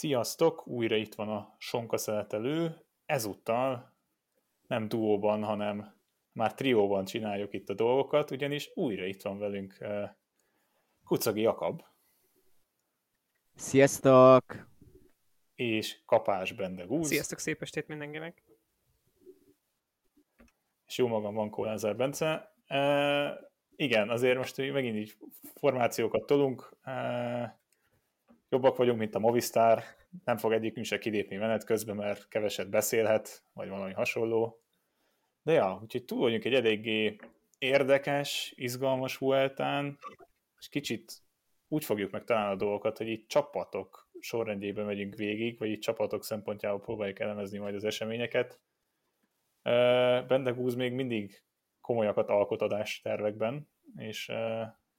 Sziasztok! Újra itt van a Sonka szeletelő. Ezúttal nem duóban, hanem már trióban csináljuk itt a dolgokat, ugyanis újra itt van velünk uh, Kucagi Jakab. Sziasztok! És Kapás Bendegúz. Sziasztok, szép estét mindenkinek! És jó magam van Kólázár Bence. Uh, igen, azért most megint így formációkat tolunk. Uh, jobbak vagyunk, mint a Movistar, nem fog egyikünk se kilépni menet közben, mert keveset beszélhet, vagy valami hasonló. De ja, úgyhogy túl vagyunk egy eléggé érdekes, izgalmas Vueltán, és kicsit úgy fogjuk meg talán a dolgokat, hogy itt csapatok sorrendjében megyünk végig, vagy itt csapatok szempontjából próbáljuk elemezni majd az eseményeket. Bendegúz még mindig komolyakat alkot adás tervekben, és,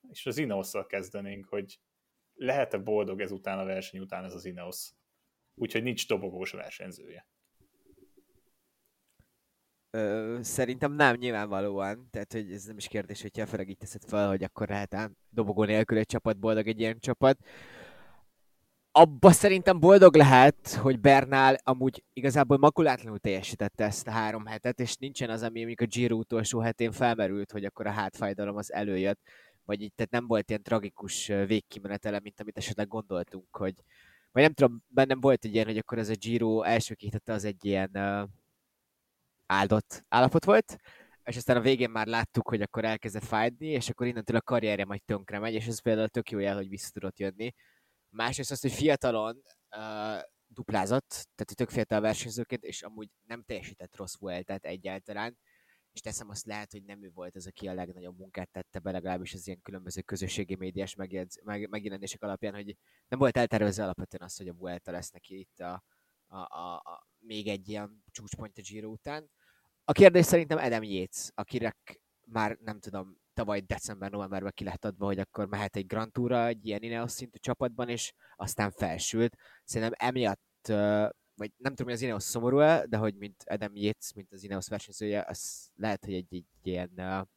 és az Ineosszal kezdenénk, hogy lehet-e boldog ezután a verseny után ez az Ineos? Úgyhogy nincs dobogós versenyzője. Ö, szerintem nem, nyilvánvalóan. Tehát, hogy ez nem is kérdés, hogyha főleg így teszed fel, hogy akkor lehet ám dobogó nélkül egy csapat boldog egy ilyen csapat. Abba szerintem boldog lehet, hogy Bernál amúgy igazából makulátlanul teljesítette ezt a három hetet, és nincsen az, ami amikor a Giro utolsó hetén felmerült, hogy akkor a hátfájdalom az előjött vagy így, tehát nem volt ilyen tragikus végkimenetele, mint amit esetleg gondoltunk, hogy vagy nem tudom, bennem volt egy ilyen, hogy akkor ez a Giro első két az egy ilyen uh, áldott állapot volt, és aztán a végén már láttuk, hogy akkor elkezdett fájdni, és akkor innentől a karrierje majd tönkre megy, és ez például tök jó jel, hogy vissza tudott jönni. Másrészt azt, hogy fiatalon uh, duplázott, tehát tök fiatal versenyzőként, és amúgy nem teljesített rossz volt, tehát egyáltalán és teszem azt lehet, hogy nem ő volt az, aki a legnagyobb munkát tette be, legalábbis az ilyen különböző közösségi médiás megjelenés, meg, megjelenések alapján, hogy nem volt eltervezve alapvetően az, hogy a Vuelta lesz neki itt a, a, a, a még egy ilyen csúcspont a Giro után. A kérdés szerintem Adam Yates, akinek már nem tudom, tavaly december-novemberben ki lehet adva, hogy akkor mehet egy Grand Tour egy ilyen Ineos szintű csapatban, és aztán felsült. Szerintem emiatt vagy nem tudom, hogy az Ineos szomorú -e, de hogy mint Adam Yates, mint az Ineos versenyzője, az lehet, hogy egy, egy ilyen uh,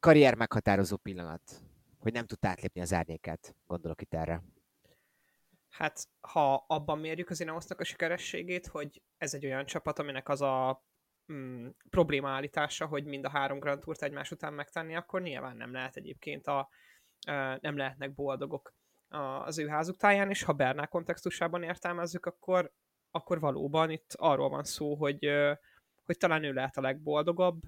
karrier meghatározó pillanat, hogy nem tud átlépni az árnyékát, gondolok itt erre. Hát, ha abban mérjük az Ineosnak a sikerességét, hogy ez egy olyan csapat, aminek az a mm, probléma állítása, hogy mind a három Grand Tourt egymás után megtenni, akkor nyilván nem lehet egyébként a, nem lehetnek boldogok az ő házuk táján, és ha Bernál kontextusában értelmezzük, akkor, akkor valóban itt arról van szó, hogy, hogy talán ő lehet a legboldogabb,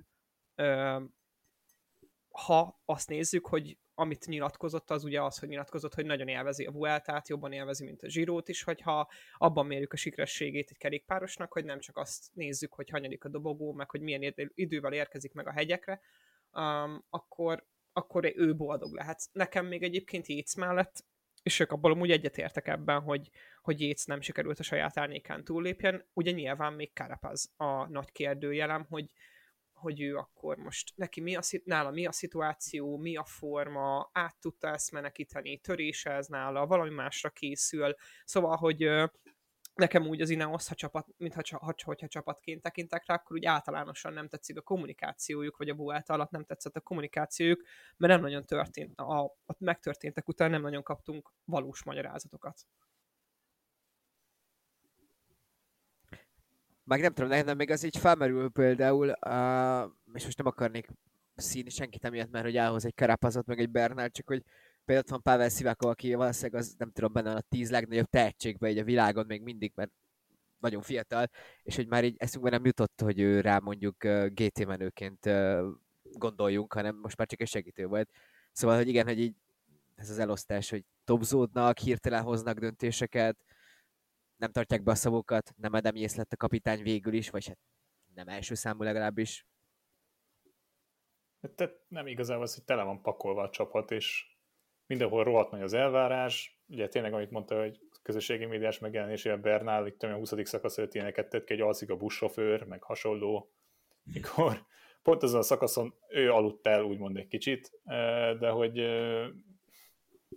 ha azt nézzük, hogy amit nyilatkozott, az ugye az, hogy nyilatkozott, hogy nagyon élvezi a Vueltát, jobban élvezi, mint a Zsirót is, hogyha abban mérjük a sikerességét egy kerékpárosnak, hogy nem csak azt nézzük, hogy hanyadik a dobogó, meg hogy milyen idővel érkezik meg a hegyekre, um, akkor, akkor ő boldog lehet. Nekem még egyébként Yates mellett és ők abból amúgy egyetértek ebben, hogy, hogy Yates nem sikerült a saját árnyékán túllépjen. Ugye nyilván még Carapaz a nagy kérdőjelem, hogy, hogy ő akkor most neki mi a, nála mi a szituáció, mi a forma, át tudta ezt menekíteni, törése ez nála, valami másra készül. Szóval, hogy nekem úgy az Ineos, ha csapat, mintha ha, hogyha csapatként tekintek rá, akkor úgy általánosan nem tetszik a kommunikációjuk, vagy a Vuelta alatt nem tetszett a kommunikációjuk, mert nem nagyon történt, a, a megtörténtek után nem nagyon kaptunk valós magyarázatokat. Meg nem tudom, nekem még az így felmerül például, uh, és most nem akarnék színi senkit emiatt, mert hogy elhoz egy karapazot, meg egy Bernard, csak hogy például ott van Pavel Szivákó, aki valószínűleg az, nem tudom, benne a tíz legnagyobb tehetségbe egy a világon még mindig, mert nagyon fiatal, és hogy már így eszünkbe nem jutott, hogy ő rá mondjuk GT menőként gondoljunk, hanem most már csak egy segítő volt. Szóval, hogy igen, hogy így ez az elosztás, hogy topzódnak, hirtelen hoznak döntéseket, nem tartják be a szavukat, nem Adam Yates lett a kapitány végül is, vagy hát nem első számú legalábbis. Tehát nem igazából az, hogy tele van pakolva a csapat, és mindenhol rohadt nagy az elvárás, ugye tényleg, amit mondta, hogy közösségi médiás megjelenésével Bernál, itt a 20. szakasz előtt ilyeneket tett ki, hogy alszik a buszsofőr, meg hasonló, mikor pont azon a szakaszon ő aludt el, úgymond egy kicsit, de hogy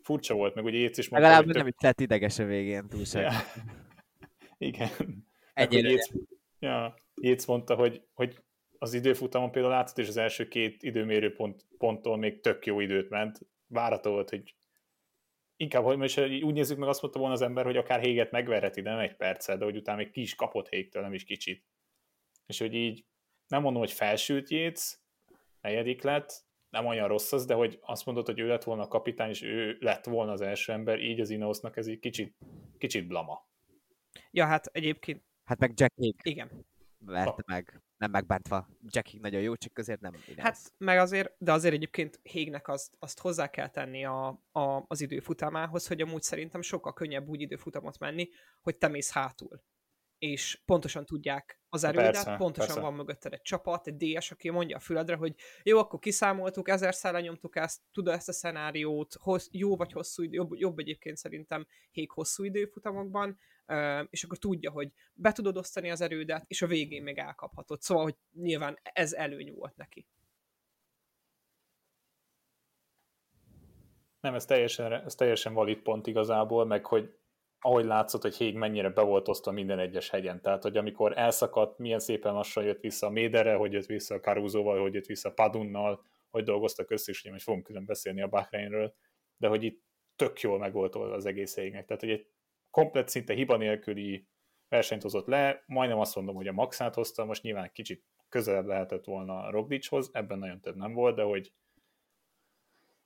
furcsa volt, meg ugye Jéz is mondta, Legalább nem tök... lett ideges a végén túlság. Ja. Igen. Egyébként Jéz, ja, Jéz mondta, hogy, hogy az időfutamon például látszott, és az első két időmérő pont, ponttól még tök jó időt ment, várható volt, hogy inkább, hogy most úgy nézzük meg, azt mondta volna az ember, hogy akár Héget megverheti, de nem egy percet, de hogy utána még ki is kapott Hégtől, nem is kicsit. És hogy így nem mondom, hogy felsült Jéz, negyedik lett, nem olyan rossz az, de hogy azt mondod, hogy ő lett volna a kapitány, és ő lett volna az első ember, így az Ineosnak ez egy kicsit, kicsit blama. Ja, hát egyébként... Hát meg Jack Hig Igen. Verte meg, nem megbántva. Jack Hig nagyon jó, csak azért nem Ineos. Hát meg azért, de azért egyébként Hégnek azt, azt hozzá kell tenni a, a, az időfutamához, hogy amúgy szerintem sokkal könnyebb úgy időfutamot menni, hogy te mész hátul és pontosan tudják az erődet, Persze, pontosan persze. van mögötted egy csapat, egy DS, aki mondja a füledre, hogy jó, akkor kiszámoltuk, ezerszer lenyomtuk ezt, tudod ezt a szenáriót, hossz, jó vagy hosszú idő, jobb, jobb egyébként szerintem hég hosszú időfutamokban, és akkor tudja, hogy be tudod osztani az erődet, és a végén még elkaphatod. Szóval, hogy nyilván ez előny volt neki. Nem, ez teljesen, ez teljesen valid pont igazából, meg hogy ahogy látszott, hogy Hég mennyire be volt osztva minden egyes hegyen. Tehát, hogy amikor elszakadt, milyen szépen lassan jött vissza a Méderre, hogy jött vissza a Carusoval, hogy jött vissza a Padunnal, hogy dolgoztak össze, és ugye most fogunk külön beszélni a Bahreinről, de hogy itt tök jól megvolt az egész Hégnek. Tehát, hogy egy komplet, szinte hiba nélküli versenyt hozott le, majdnem azt mondom, hogy a maxát hozta, most nyilván kicsit közelebb lehetett volna Roglichoz, ebben nagyon több nem volt, de hogy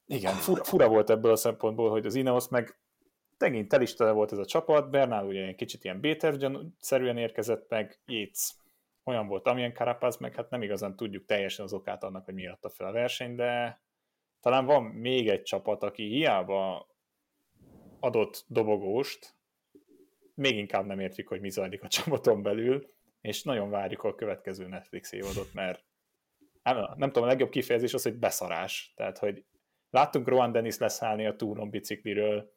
igen, fura, fura volt ebből a szempontból, hogy az Ineos meg megint el is tele volt ez a csapat, Bernál ugye egy kicsit ilyen Béter-szerűen érkezett meg, Yates olyan volt, amilyen Carapaz, meg hát nem igazán tudjuk teljesen az okát annak, hogy mi adta fel a verseny, de talán van még egy csapat, aki hiába adott dobogóst, még inkább nem értjük, hogy mi zajlik a csapaton belül, és nagyon várjuk a következő Netflix évadot, mert nem, nem tudom, a legjobb kifejezés az, hogy beszarás. Tehát, hogy láttunk Rohan Dennis leszállni a túron bicikliről,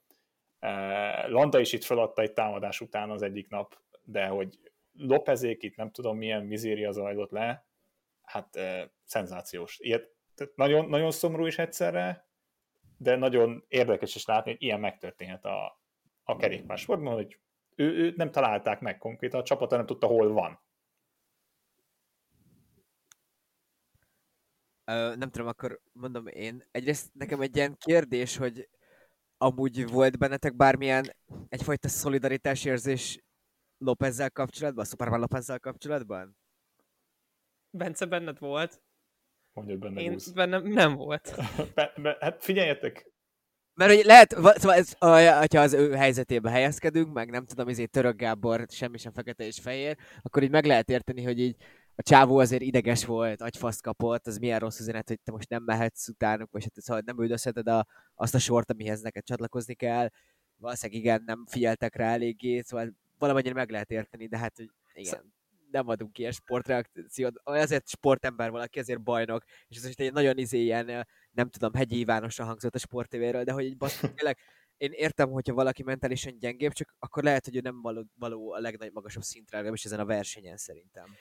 Landa is itt feladta egy támadás után az egyik nap, de hogy Lopezék itt nem tudom milyen mizéria zajlott le, hát e, szenzációs. Ilyet, tehát nagyon, nagyon szomorú is egyszerre, de nagyon érdekes is látni, hogy ilyen megtörténhet a, a kerékpársportban, hogy ő, ő nem találták meg konkrétan, a csapata nem tudta, hol van. Ö, nem tudom, akkor mondom én. Egyrészt nekem egy ilyen kérdés, hogy amúgy volt bennetek bármilyen egyfajta szolidaritás érzés Lópezzel kapcsolatban, Superman Lópezzel kapcsolatban? Bence benned volt, Mondja, hogy benne én húz. bennem nem volt. Be, be, hát figyeljetek, Mert hogy lehet, va- szóval ez, hogyha az ő helyzetébe helyezkedünk, meg nem tudom, izé Török Gábor semmi sem fekete és fehér, akkor így meg lehet érteni, hogy így a csávó azért ideges volt, agyfaszt kapott, az milyen rossz üzenet, hogy te most nem mehetsz utánuk, vagy hát szóval nem üldözheted a, azt a sort, amihez neked csatlakozni kell. Valószínűleg igen, nem figyeltek rá eléggé, szóval valamennyire meg lehet érteni, de hát, hogy igen, nem adunk ilyen sportreakciót. Azért sportember valaki, azért bajnok, és ez most egy nagyon izé ilyen, nem tudom, hegyi Ivánosra hangzott a sportévéről, de hogy egy basszus, tényleg, én értem, hogyha valaki mentálisan gyengébb, csak akkor lehet, hogy ő nem való, való a legnagyobb magasabb szintre, legalábbis ezen a versenyen szerintem.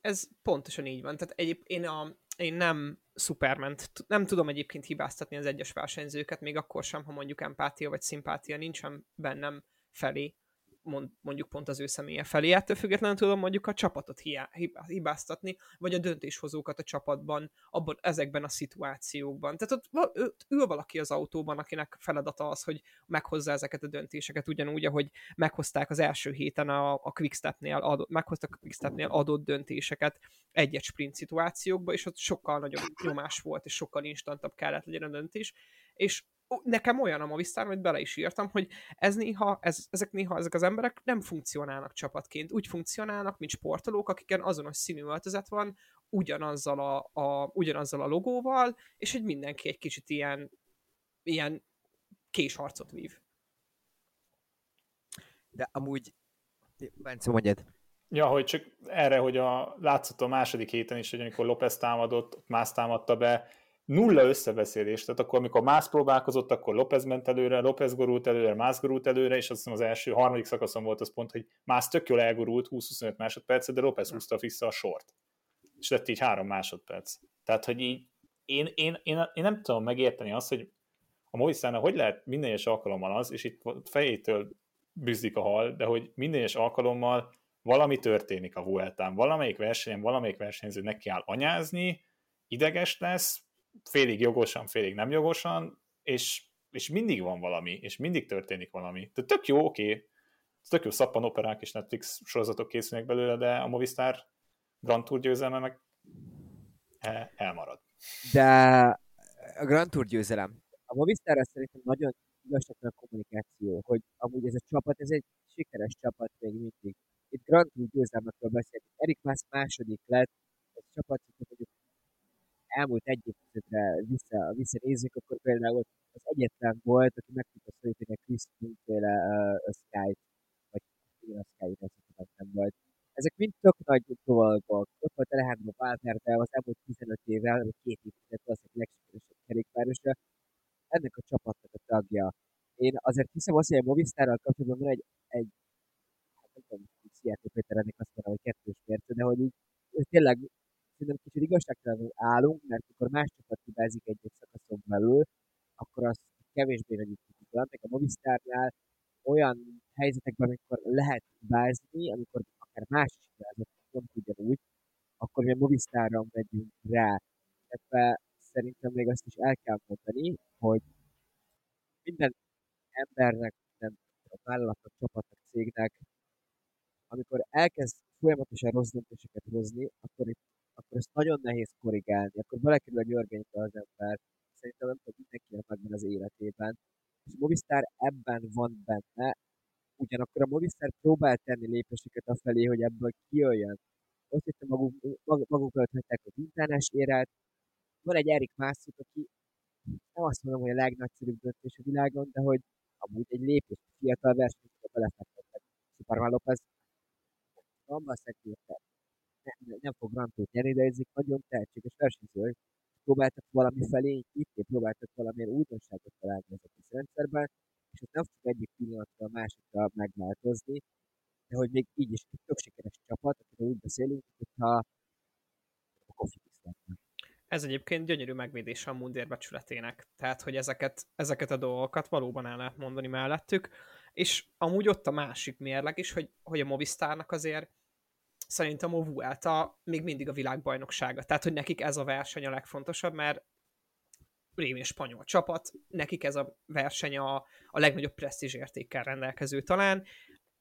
Ez pontosan így van. Tehát egyéb, én, a, én nem Superman, nem tudom egyébként hibáztatni az egyes versenyzőket, még akkor sem, ha mondjuk empátia vagy szimpátia nincsen bennem felé, mond, mondjuk pont az ő személye felé. Ettől függetlenül tudom mondjuk a csapatot hiá, hibá- hibáztatni, vagy a döntéshozókat a csapatban, abban, ezekben a szituációkban. Tehát ott, ott ül valaki az autóban, akinek feladata az, hogy meghozza ezeket a döntéseket, ugyanúgy, ahogy meghozták az első héten a, a Quickstepnél adott, meghoztak a Quickstepnél adott döntéseket egy-egy sprint szituációkba, és ott sokkal nagyobb nyomás volt, és sokkal instantabb kellett legyen a döntés, és nekem olyan a Movistar, amit bele is írtam, hogy ez néha, ez, ezek néha ezek az emberek nem funkcionálnak csapatként. Úgy funkcionálnak, mint sportolók, akiken azonos színű öltözet van, ugyanazzal a, a, ugyanazzal a logóval, és hogy mindenki egy kicsit ilyen, ilyen késharcot vív. De amúgy, Bence, mondjad. Ja, hogy csak erre, hogy a, látszott a második héten is, hogy amikor López támadott, Mász támadta be, nulla összebeszélés. Tehát akkor, amikor Mász próbálkozott, akkor López ment előre, López gurult előre, Mász gurult előre, és azt hiszem az első, harmadik szakaszon volt az pont, hogy Mász tök jól elgurult 20-25 másodpercet, de López húzta vissza a sort. És lett így három másodperc. Tehát, hogy így én, én, én, én nem tudom megérteni azt, hogy a Movistarnál hogy lehet minden egyes alkalommal az, és itt fejétől bűzdik a hal, de hogy minden egyes alkalommal valami történik a Vueltán, valamelyik versenyen, valamelyik versenyző neki áll anyázni, ideges lesz, félig jogosan, félig nem jogosan, és és mindig van valami, és mindig történik valami. Tehát tök jó, oké, okay. tök jó szappanoperák és Netflix sorozatok készülnek belőle, de a Movistar Grand Tour győzelme meg elmarad. De a Grand Tour győzelem. A Movistar szerintem nagyon igazságtalan kommunikáció, hogy amúgy ez a csapat, ez egy sikeres csapat még mindig. Itt Grand Tour győzelmekről beszélünk. Erik Mász második lett, egy csapat, hogy elmúlt egy évtizedre vissza, visszanézzük, akkor például az egyetlen volt, aki meg tudta szólítani a Chris féle uh, Sky-t, vagy a Sky-t, nem volt. Ezek mind tök nagy dolgok. Ott volt Alejandro Valverde az elmúlt 15 évvel, vagy két évtized egy legsikeresebb kerékpárosa. Ennek a csapatnak a tagja. Én azért hiszem azt, hogy a Movistarral kapcsolatban van egy, egy hát nem tudom, Szijjártó Péter ennek azt mondja, hogy kettős mérce, de hogy így tényleg szerintem kicsit igazságtalanul állunk, mert amikor más csapat hibázik egy-egy szakaszon belül, akkor az kevésbé van. Meg a Movistarnál olyan helyzetekben, amikor lehet hibázni, amikor akár más is hibázott, pont ugyanúgy, akkor mi a Movistarra megyünk rá. Ebbe szerintem még azt is el kell mondani, hogy minden embernek, minden vállalatnak, csapatnak, cégnek, amikor elkezd folyamatosan rossz döntéseket hozni, akkor itt akkor ezt nagyon nehéz korrigálni, akkor belekerül a györgenybe az ember. Szerintem nem tudom, mindenkinek megvan az életében. És a Movistar ebben van benne, ugyanakkor a Movistar próbál tenni lépéseket afelé, hogy ebből kijöjjön. Ott itt maguk, mag, maguk előtt hagyták a Quintánás érát. Van egy Erik Mászuk, aki nem azt mondom, hogy a legnagyszerűbb döntés a világon, de hogy amúgy egy lépés fiatal versenyzőbe belefektettek. Superman Lopez van, valószínűleg nem, nem fog Grand nyerni, de ez egy nagyon tehetséges versenyző. Próbáltak valami felé, itt próbáltak valamilyen újdonságot találni az egész rendszerben, és ott nem fog egyik pillanatra a másikra megváltozni, de hogy még így is egy tök sikeres csapat, akiről úgy beszélünk, hogyha a Ez egyébként gyönyörű megvédése a mundér becsületének. Tehát, hogy ezeket, ezeket a dolgokat valóban el lehet mondani mellettük. És amúgy ott a másik mérleg is, hogy, hogy a Movistarnak azért szerintem a Vuelta még mindig a világbajnoksága. Tehát, hogy nekik ez a verseny a legfontosabb, mert rémén spanyol csapat, nekik ez a verseny a, a legnagyobb presztízs értékkel rendelkező talán,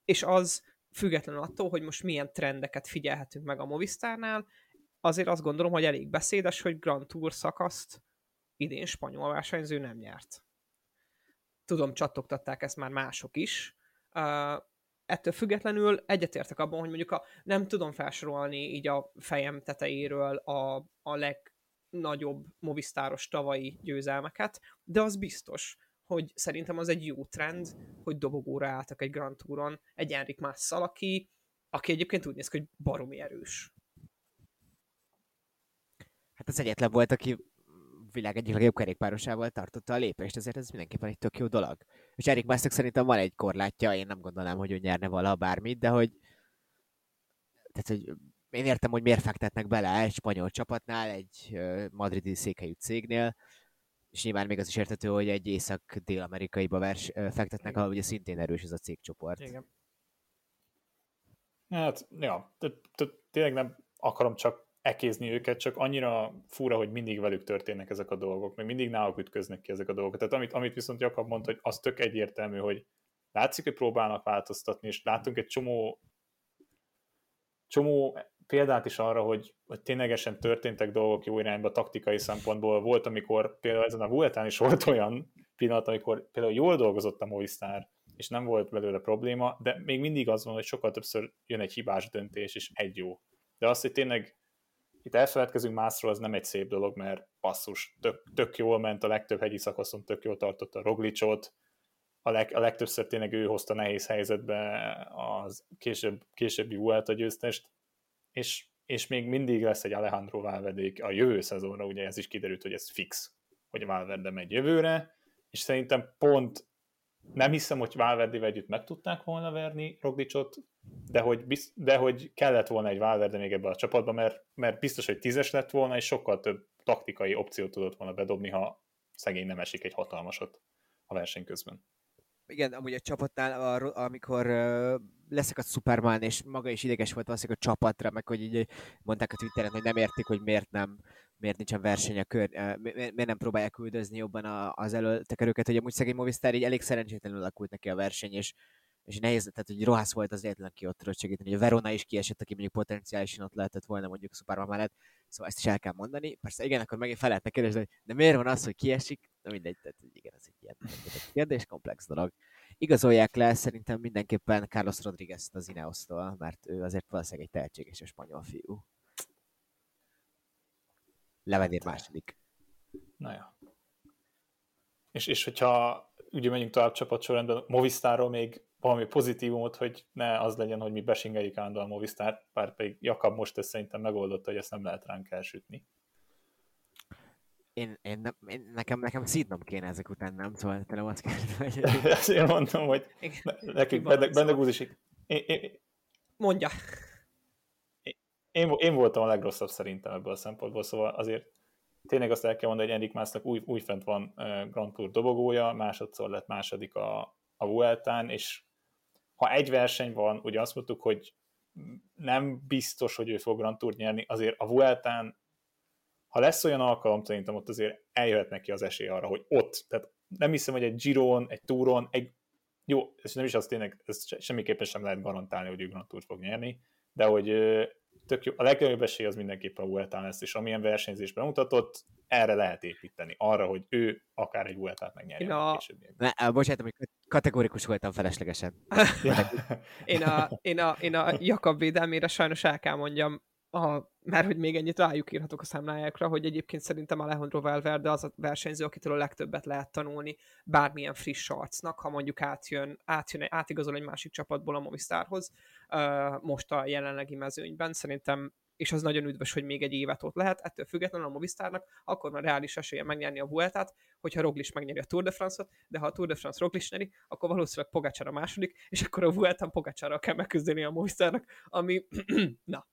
és az függetlenül attól, hogy most milyen trendeket figyelhetünk meg a Movistárnál, azért azt gondolom, hogy elég beszédes, hogy Grand Tour szakaszt idén spanyol versenyző nem nyert. Tudom, csattogtatták ezt már mások is, ettől függetlenül egyetértek abban, hogy mondjuk a, nem tudom felsorolni így a fejem tetejéről a, a legnagyobb movisztáros tavalyi győzelmeket, de az biztos, hogy szerintem az egy jó trend, hogy dobogóra álltak egy Grand Touron egy Enrik Masszal, aki, aki egyébként úgy néz ki, hogy baromi erős. Hát az egyetlen volt, aki világ egyik legjobb kerékpárosával tartotta a lépést, ezért ez mindenképpen egy tök jó dolog. És Erik Másznak szerintem van egy korlátja, én nem gondolnám, hogy ő nyerne valaha bármit, de hogy tehát, hogy én értem, hogy miért fektetnek bele egy spanyol csapatnál, egy madridi székhelyű cégnél, és nyilván még az is értető, hogy egy észak-dél-amerikaiba vers, fektetnek, ahol ugye szintén erős ez a cégcsoport. Igen. Hát, ja, tényleg nem akarom csak ekézni őket, csak annyira fura, hogy mindig velük történnek ezek a dolgok, meg mindig náluk ütköznek ki ezek a dolgok. Tehát amit, amit viszont Jakab mondta, hogy az tök egyértelmű, hogy látszik, hogy próbálnak változtatni, és látunk egy csomó csomó példát is arra, hogy, hogy ténylegesen történtek dolgok jó irányba taktikai szempontból. Volt, amikor például ezen a Vueltán is volt olyan pillanat, amikor például jól dolgozott a Movistar, és nem volt belőle probléma, de még mindig az van, hogy sokkal többször jön egy hibás döntés, és egy jó. De azt, hogy tényleg itt elfeledkezünk másról, az nem egy szép dolog, mert passzus, tök, tök jól ment, a legtöbb hegyi szakaszon tök jól tartotta a Roglicsot, a, leg, a legtöbbször tényleg ő hozta nehéz helyzetbe az később, későbbi Vuelta győztest, és, és még mindig lesz egy Alejandro Valverde a jövő szezonra, ugye ez is kiderült, hogy ez fix, hogy a Valverde megy jövőre, és szerintem pont nem hiszem, hogy Valverde együtt meg tudták volna verni Roglicot, de hogy, biz, de hogy kellett volna egy Valverde még ebbe a csapatba, mert, mert biztos, hogy tízes lett volna, és sokkal több taktikai opciót tudott volna bedobni, ha szegény nem esik egy hatalmasot a verseny közben. Igen, amúgy a csapatnál, amikor leszakadt Superman, és maga is ideges volt valószínűleg a csapatra, meg hogy így mondták a Twitteren, hogy nem értik, hogy miért nem miért nincsen verseny a kör, miért nem próbálják üldözni jobban az előtekerőket, hogy amúgy szegény Movistar így elég szerencsétlenül alakult neki a verseny, és, és nehéz, tehát hogy rohász volt az egyetlen, aki ott tudott segíteni. A Verona is kiesett, aki mondjuk potenciálisan ott lehetett volna mondjuk Superman mellett, szóval ezt is el kell mondani. Persze igen, akkor megint fel lehetne kérdezni, hogy de miért van az, hogy kiesik? Na mindegy, tehát igen, ez egy ilyen kérdés, komplex dolog. Igazolják le szerintem mindenképpen Carlos Rodriguez az Ineos-tól, mert ő azért valószínűleg egy tehetséges és spanyol fiú. Levenér második. Na ja. És, és hogyha ugye menjünk tovább csapatsorrendben, Movistarról még valami pozitívumot, hogy ne az legyen, hogy mi besingeljük állandóan Movistar, bár pedig Jakab most ezt szerintem megoldotta, hogy ezt nem lehet ránk elsütni. Én, én, nem, én nekem, nekem szídnom kéne ezek után, nem? Szóval te nem azt hogy... Ezt én mondom, hogy nekik Bendegúz is... Én, én, Mondja. Én, én voltam a legrosszabb szerintem ebből a szempontból, szóval azért tényleg azt el kell mondani, hogy Enrik Másznak új, újfent van Grand Tour dobogója, másodszor lett második a, a Vueltán, és ha egy verseny van, ugye azt mondtuk, hogy nem biztos, hogy ő fog Grand Tour nyerni, azért a Vueltán, ha lesz olyan alkalom, szerintem ott azért eljöhet neki az esély arra, hogy ott, tehát nem hiszem, hogy egy Giron, egy Touron, egy jó, ez nem is az tényleg, ez semmiképpen sem lehet garantálni, hogy ő Grand Tour fog nyerni, de hogy tök jó, a legnagyobb esély az mindenképpen a Vueltán lesz, és amilyen versenyzésben mutatott, erre lehet építeni, arra, hogy ő akár egy Vueltát megnyerje a... Ne, bocsánat, hogy kategórikus voltam feleslegesen. én, a, én, a, én a Jakab védelmére sajnos el kell mondjam, a, mert hogy még ennyit rájuk írhatok a számlájákra, hogy egyébként szerintem Alejandro Valverde az a versenyző, akitől a legtöbbet lehet tanulni bármilyen friss arcnak, ha mondjuk átjön, átjön átigazol egy másik csapatból a Movistarhoz, most a jelenlegi mezőnyben. Szerintem és az nagyon üdvös, hogy még egy évet ott lehet, ettől függetlenül a Movistarnak, akkor már reális esélye megnyerni a Vueltát, hogyha Roglic megnyeri a Tour de France-ot, de ha a Tour de France Roglic nyeri, akkor valószínűleg Pogacar a második, és akkor a Vueltán Pogacarral kell megküzdeni a Movistarnak, ami, na,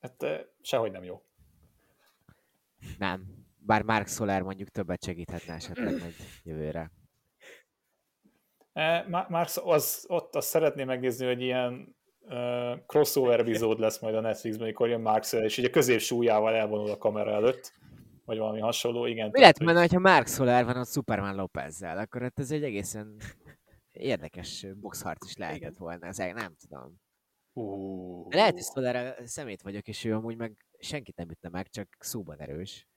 Hát sehogy nem jó. Nem. Bár Mark Soler mondjuk többet segíthetne esetleg majd jövőre. Már az, ott azt szeretném megnézni, hogy ilyen uh, crossover epizód lesz majd a Netflixben, amikor jön Mark Soler, és így a középsúlyával elvonul a kamera előtt, vagy valami hasonló, igen. Mi lehet hogy... menni, ha Mark Soler van a Superman Lopezzel, akkor hát ez egy egészen érdekes boxharc is lehetett volna, ez nem tudom. Uh. Lehet, hogy Stoller szemét vagyok, és ő amúgy meg senkit nem ütne meg, csak szóban erős.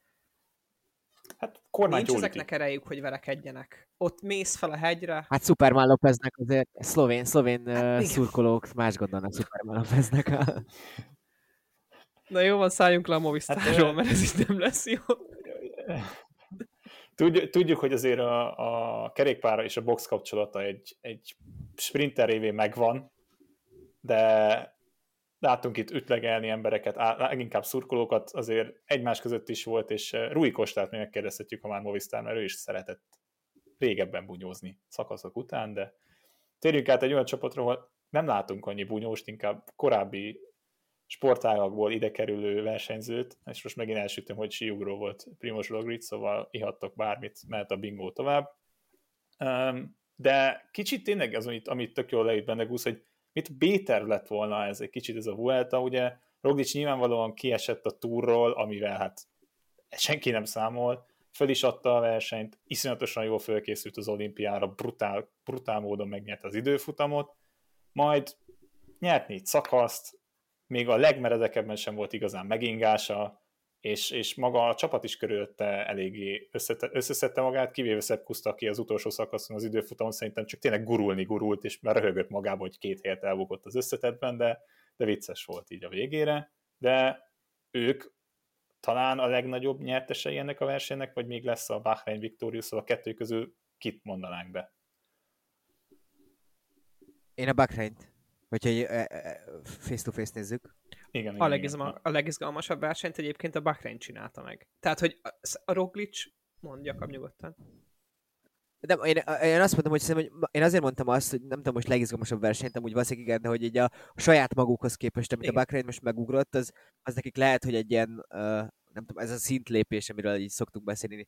Hát kormány Nincs ezeknek erejük, hogy verekedjenek. Ott mész fel a hegyre. Hát Superman Lopeznek azért szlovén, szlovén hát, uh, szurkolók más gondolnak Superman Lopeznek. A... Na jó, van, szálljunk le a Movistarról, hát, mert ez itt nem lesz jó. Tudjuk, tudjuk hogy azért a, a kerékpára és a box kapcsolata egy, egy sprinter révén megvan, de látunk itt ütlegelni embereket, leginkább szurkolókat, azért egymás között is volt, és eh, Rui Kostát még megkérdezhetjük, ha már Movistar, mert ő is szeretett régebben bunyózni szakaszok után, de térjünk át egy olyan csapatra, ahol nem látunk annyi bunyóst, inkább korábbi sportágakból ide kerülő versenyzőt, és most megint elsütöm, hogy síugró volt Primoz Roglic, szóval ihattok bármit, mehet a bingó tovább. De kicsit tényleg az, amit, amit tök jól leírt benne Gusz, hogy mit Béter lett volna ez egy kicsit ez a Vuelta, ugye Roglic nyilvánvalóan kiesett a túrról, amivel hát senki nem számol, föl is adta a versenyt, iszonyatosan jól fölkészült az olimpiára, brutál, brutál módon megnyerte az időfutamot, majd nyert négy szakaszt, még a legmeredekebben sem volt igazán megingása, és, és maga a csapat is körülötte eléggé összete, összeszedte magát, kivéve Szebb Kuszta, aki az utolsó szakaszon az időfutamon szerintem csak tényleg gurulni gurult, és már röhögött magában, hogy két helyet elbukott az összetetben, de, de vicces volt így a végére, de ők talán a legnagyobb nyertesei ennek a versenynek, vagy még lesz a Bahrain Victorious, szóval a kettő közül kit mondanánk be? Én a Bahrain-t, hogyha face-to-face nézzük. Igen, a, legizma, igen. a legizgalmasabb versenyt egyébként a Bahrain csinálta meg. Tehát, hogy a Roglic, mond Jakab nyugodtan. De én, én azt mondom, hogy, hogy én azért mondtam azt, hogy nem tudom, most legizgalmasabb versenyt, amúgy valószínűleg igen, de hogy így a, a saját magukhoz képest, amit igen. a Bahrain most megugrott, az, az nekik lehet, hogy egy ilyen uh, nem tudom, ez a szintlépés, amiről így szoktunk beszélni.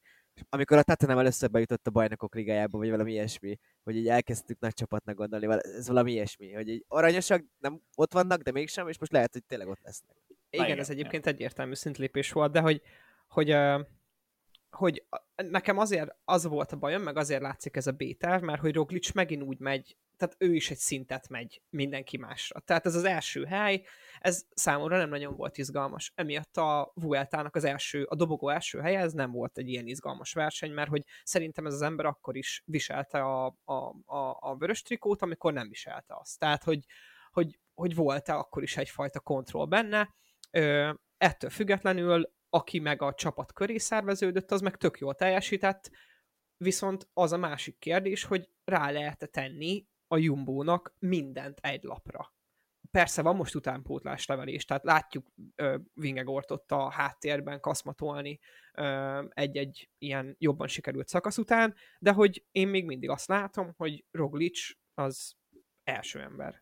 Amikor a Tottenham először bejutott a bajnokok ligájába, vagy valami ilyesmi, hogy így elkezdtük nagy csapatnak gondolni, ez valami ilyesmi, hogy így aranyosak, nem ott vannak, de mégsem, és most lehet, hogy tényleg ott lesznek. Igen, igen ez egyébként egyértelmű szintlépés volt, de hogy, hogy, hogy nekem azért az volt a bajom, meg azért látszik ez a béter, mert hogy Roglic megint úgy megy tehát ő is egy szintet megy mindenki másra. Tehát ez az első hely, ez számomra nem nagyon volt izgalmas. Emiatt a Vueltának az első, a dobogó első helye, ez nem volt egy ilyen izgalmas verseny, mert hogy szerintem ez az ember akkor is viselte a, a, a, a vörös trikót, amikor nem viselte azt. Tehát, hogy, hogy, hogy volt-e akkor is egyfajta kontroll benne. Ö, ettől függetlenül, aki meg a csapat köré szerveződött, az meg tök jól teljesített, viszont az a másik kérdés, hogy rá lehet tenni a Jumbónak mindent egy lapra. Persze van most utánpótlás levelés, tehát látjuk uh, Vingegort ott a háttérben kaszmatolni uh, egy-egy ilyen jobban sikerült szakasz után, de hogy én még mindig azt látom, hogy Roglic az első ember.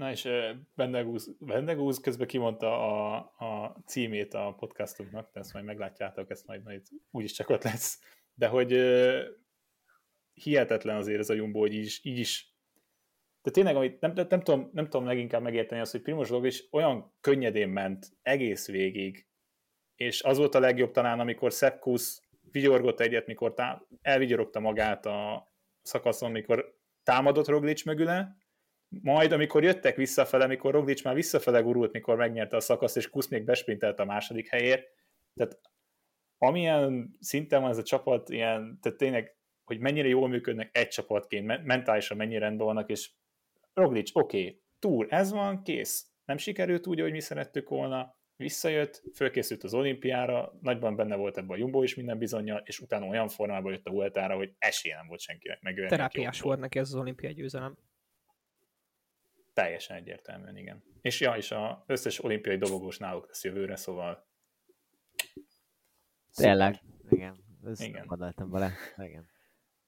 Na és Bendegúz, Bendegúz közben kimondta a, a címét a podcastunknak, de ezt majd meglátjátok, ezt majd, majd úgyis csak ott lesz. De hogy hihetetlen azért ez a Jumbo, hogy így is, így is de tényleg, amit nem, nem, nem, tudom, nem tudom leginkább megérteni azt, hogy Primoz is olyan könnyedén ment egész végig, és az volt a legjobb talán, amikor Szepkusz vigyorgott egyet, mikor tá- elvigyorogta magát a szakaszon, mikor támadott Roglic mögüle, majd amikor jöttek visszafele, mikor Roglic már visszafele gurult, mikor megnyerte a szakaszt, és Kusz még besprintelt a második helyért, tehát amilyen szinten van ez a csapat, ilyen, tehát tényleg hogy mennyire jól működnek egy csapatként, mentálisan mennyire rendben vannak, és Roglic, oké, okay, túl, ez van, kész. Nem sikerült úgy, ahogy mi szerettük volna, visszajött, fölkészült az olimpiára, nagyban benne volt ebben a Jumbo is minden bizonyal, és utána olyan formában jött a Vueltára, hogy esélye nem volt senkinek megölni. Terápiás volt neki ez az olimpiai győzelem. Teljesen egyértelműen, igen. És ja, és az összes olimpiai dobogós náluk lesz jövőre, szóval... Tényleg, igen. Ezt igen. gondoltam vele. Igen.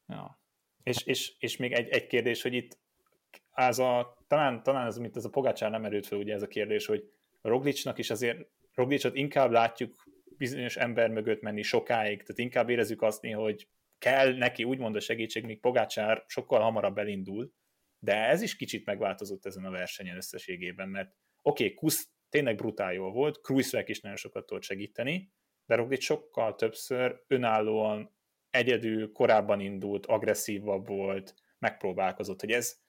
Ja. És, és, és még egy, egy kérdés, hogy itt az a, talán, talán ez, mint ez a Pogácsár nem erőt fel, ugye ez a kérdés, hogy Roglicnak is azért, Roglicot inkább látjuk bizonyos ember mögött menni sokáig, tehát inkább érezzük azt, hogy kell neki úgymond a segítség, míg Pogácsár sokkal hamarabb elindul, de ez is kicsit megváltozott ezen a versenyen összességében, mert oké, okay, Kusz tényleg brutál jól volt, Kruisweg is nagyon sokat tudott segíteni, de Roglic sokkal többször önállóan egyedül korábban indult, agresszívabb volt, megpróbálkozott, hogy ez